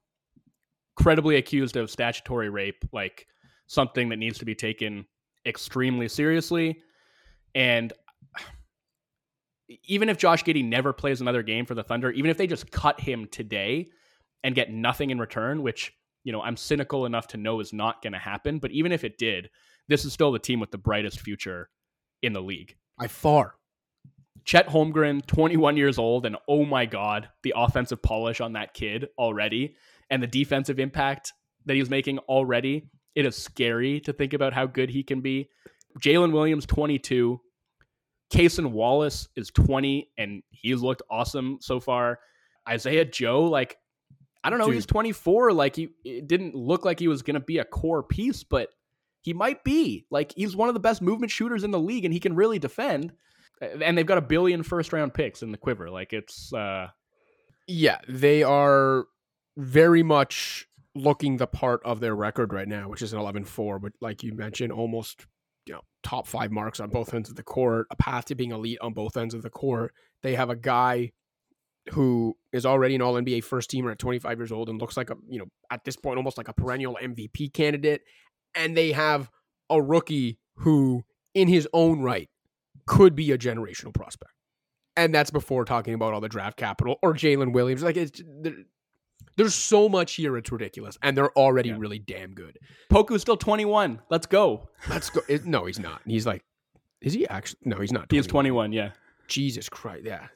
credibly accused of statutory rape, like something that needs to be taken extremely seriously. And even if Josh Giddey never plays another game for the Thunder, even if they just cut him today and get nothing in return, which you know I'm cynical enough to know is not going to happen, but even if it did, this is still the team with the brightest future in the league by far. Chet Holmgren, 21 years old, and oh my God, the offensive polish on that kid already and the defensive impact that he's making already. It is scary to think about how good he can be. Jalen Williams, 22. Cason Wallace is 20, and he's looked awesome so far. Isaiah Joe, like, I don't know, Dude. he's 24. Like, he it didn't look like he was going to be a core piece, but he might be. Like, he's one of the best movement shooters in the league, and he can really defend. And they've got a billion first round picks in the quiver. Like, it's. uh Yeah, they are very much looking the part of their record right now, which is an 11-4, but like you mentioned, almost you know top five marks on both ends of the court, a path to being elite on both ends of the court. They have a guy who is already an All NBA first teamer at 25 years old and looks like a you know at this point almost like a perennial MVP candidate, and they have a rookie who, in his own right, could be a generational prospect. And that's before talking about all the draft capital or Jalen Williams. Like it's there's so much here, it's ridiculous, and they're already yeah. really damn good. Poku's still 21. Let's go. Let's go. No, he's not. He's like, is he actually? No, he's not. 21. He is 21. Yeah. Jesus Christ. Yeah.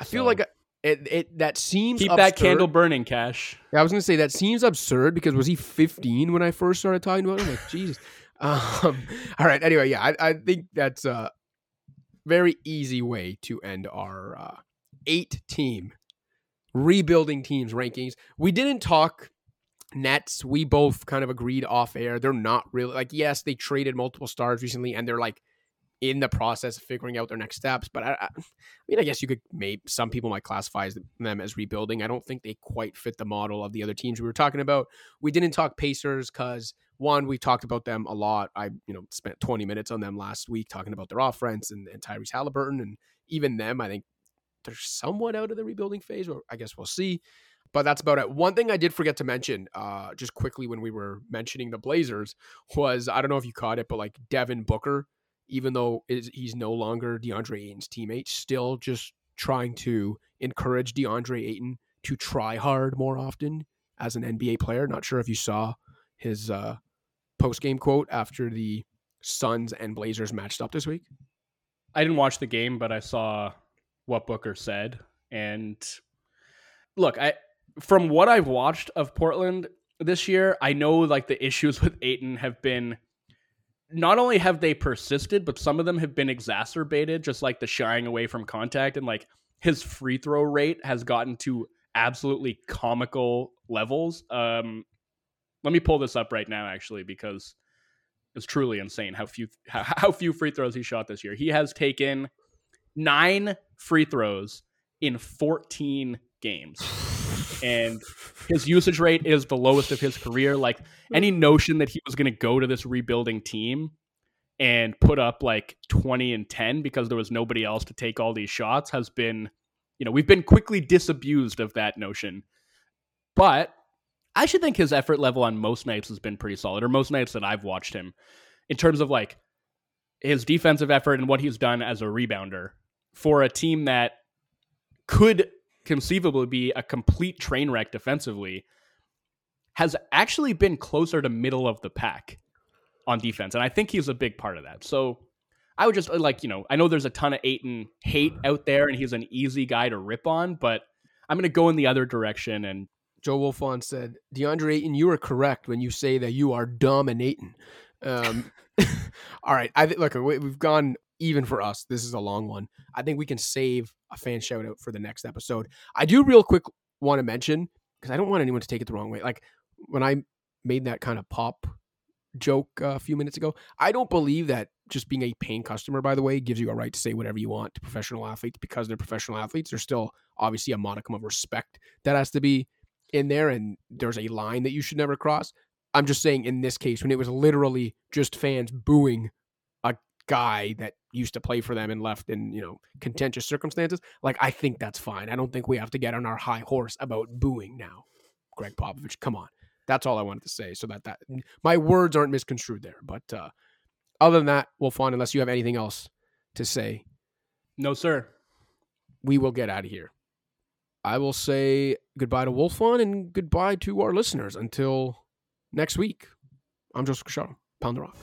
I feel so. like it, it. That seems keep absurd. that candle burning, Cash. Yeah, I was gonna say that seems absurd because was he 15 when I first started talking about him? Like Jesus. Um, all right. Anyway, yeah, I, I think that's a very easy way to end our uh, eight team rebuilding teams rankings. We didn't talk Nets. We both kind of agreed off air. They're not really like yes, they traded multiple stars recently, and they're like in the process of figuring out their next steps. But I, I mean, I guess you could maybe some people might classify them as rebuilding. I don't think they quite fit the model of the other teams we were talking about. We didn't talk Pacers because one, we talked about them a lot. I you know spent 20 minutes on them last week talking about their offense and, and Tyrese Halliburton, and even them. I think they're somewhat out of the rebuilding phase. Or I guess we'll see. But that's about it. One thing I did forget to mention, uh, just quickly when we were mentioning the Blazers, was I don't know if you caught it, but like Devin Booker, even though he's no longer DeAndre Ayton's teammate, still just trying to encourage DeAndre Ayton to try hard more often as an NBA player. Not sure if you saw his uh, post game quote after the Suns and Blazers matched up this week. I didn't watch the game, but I saw what Booker said. And look, I from what I've watched of Portland this year, I know like the issues with Ayton have been not only have they persisted, but some of them have been exacerbated, just like the shying away from contact and like his free throw rate has gotten to absolutely comical levels. Um let me pull this up right now actually because it's truly insane how few how, how few free throws he shot this year. He has taken nine free throws in 14 games. And his usage rate is the lowest of his career. Like any notion that he was going to go to this rebuilding team and put up like 20 and 10 because there was nobody else to take all these shots has been, you know, we've been quickly disabused of that notion. But I should think his effort level on most nights has been pretty solid, or most nights that I've watched him, in terms of like his defensive effort and what he's done as a rebounder for a team that could conceivably be a complete train wreck defensively has actually been closer to middle of the pack on defense. And I think he's a big part of that. So I would just like, you know, I know there's a ton of Ayton hate out there and he's an easy guy to rip on, but I'm going to go in the other direction. And Joe Wolfson said, DeAndre Ayton, you are correct when you say that you are dominating. Um, all right. I look, we've gone even for us, this is a long one. I think we can save a fan shout out for the next episode. I do real quick want to mention because I don't want anyone to take it the wrong way. Like when I made that kind of pop joke a few minutes ago, I don't believe that just being a paying customer, by the way, gives you a right to say whatever you want to professional athletes because they're professional athletes. There's still obviously a modicum of respect that has to be in there, and there's a line that you should never cross. I'm just saying in this case, when it was literally just fans booing a guy that used to play for them and left in you know contentious circumstances like i think that's fine. I don't think we have to get on our high horse about booing now greg popovich. Come on. That's all i wanted to say so that that my words aren't misconstrued there but uh other than that wolfson unless you have anything else to say. No sir. We will get out of here. I will say goodbye to wolfson and goodbye to our listeners until next week. I'm joseph Casciaro. pound the rock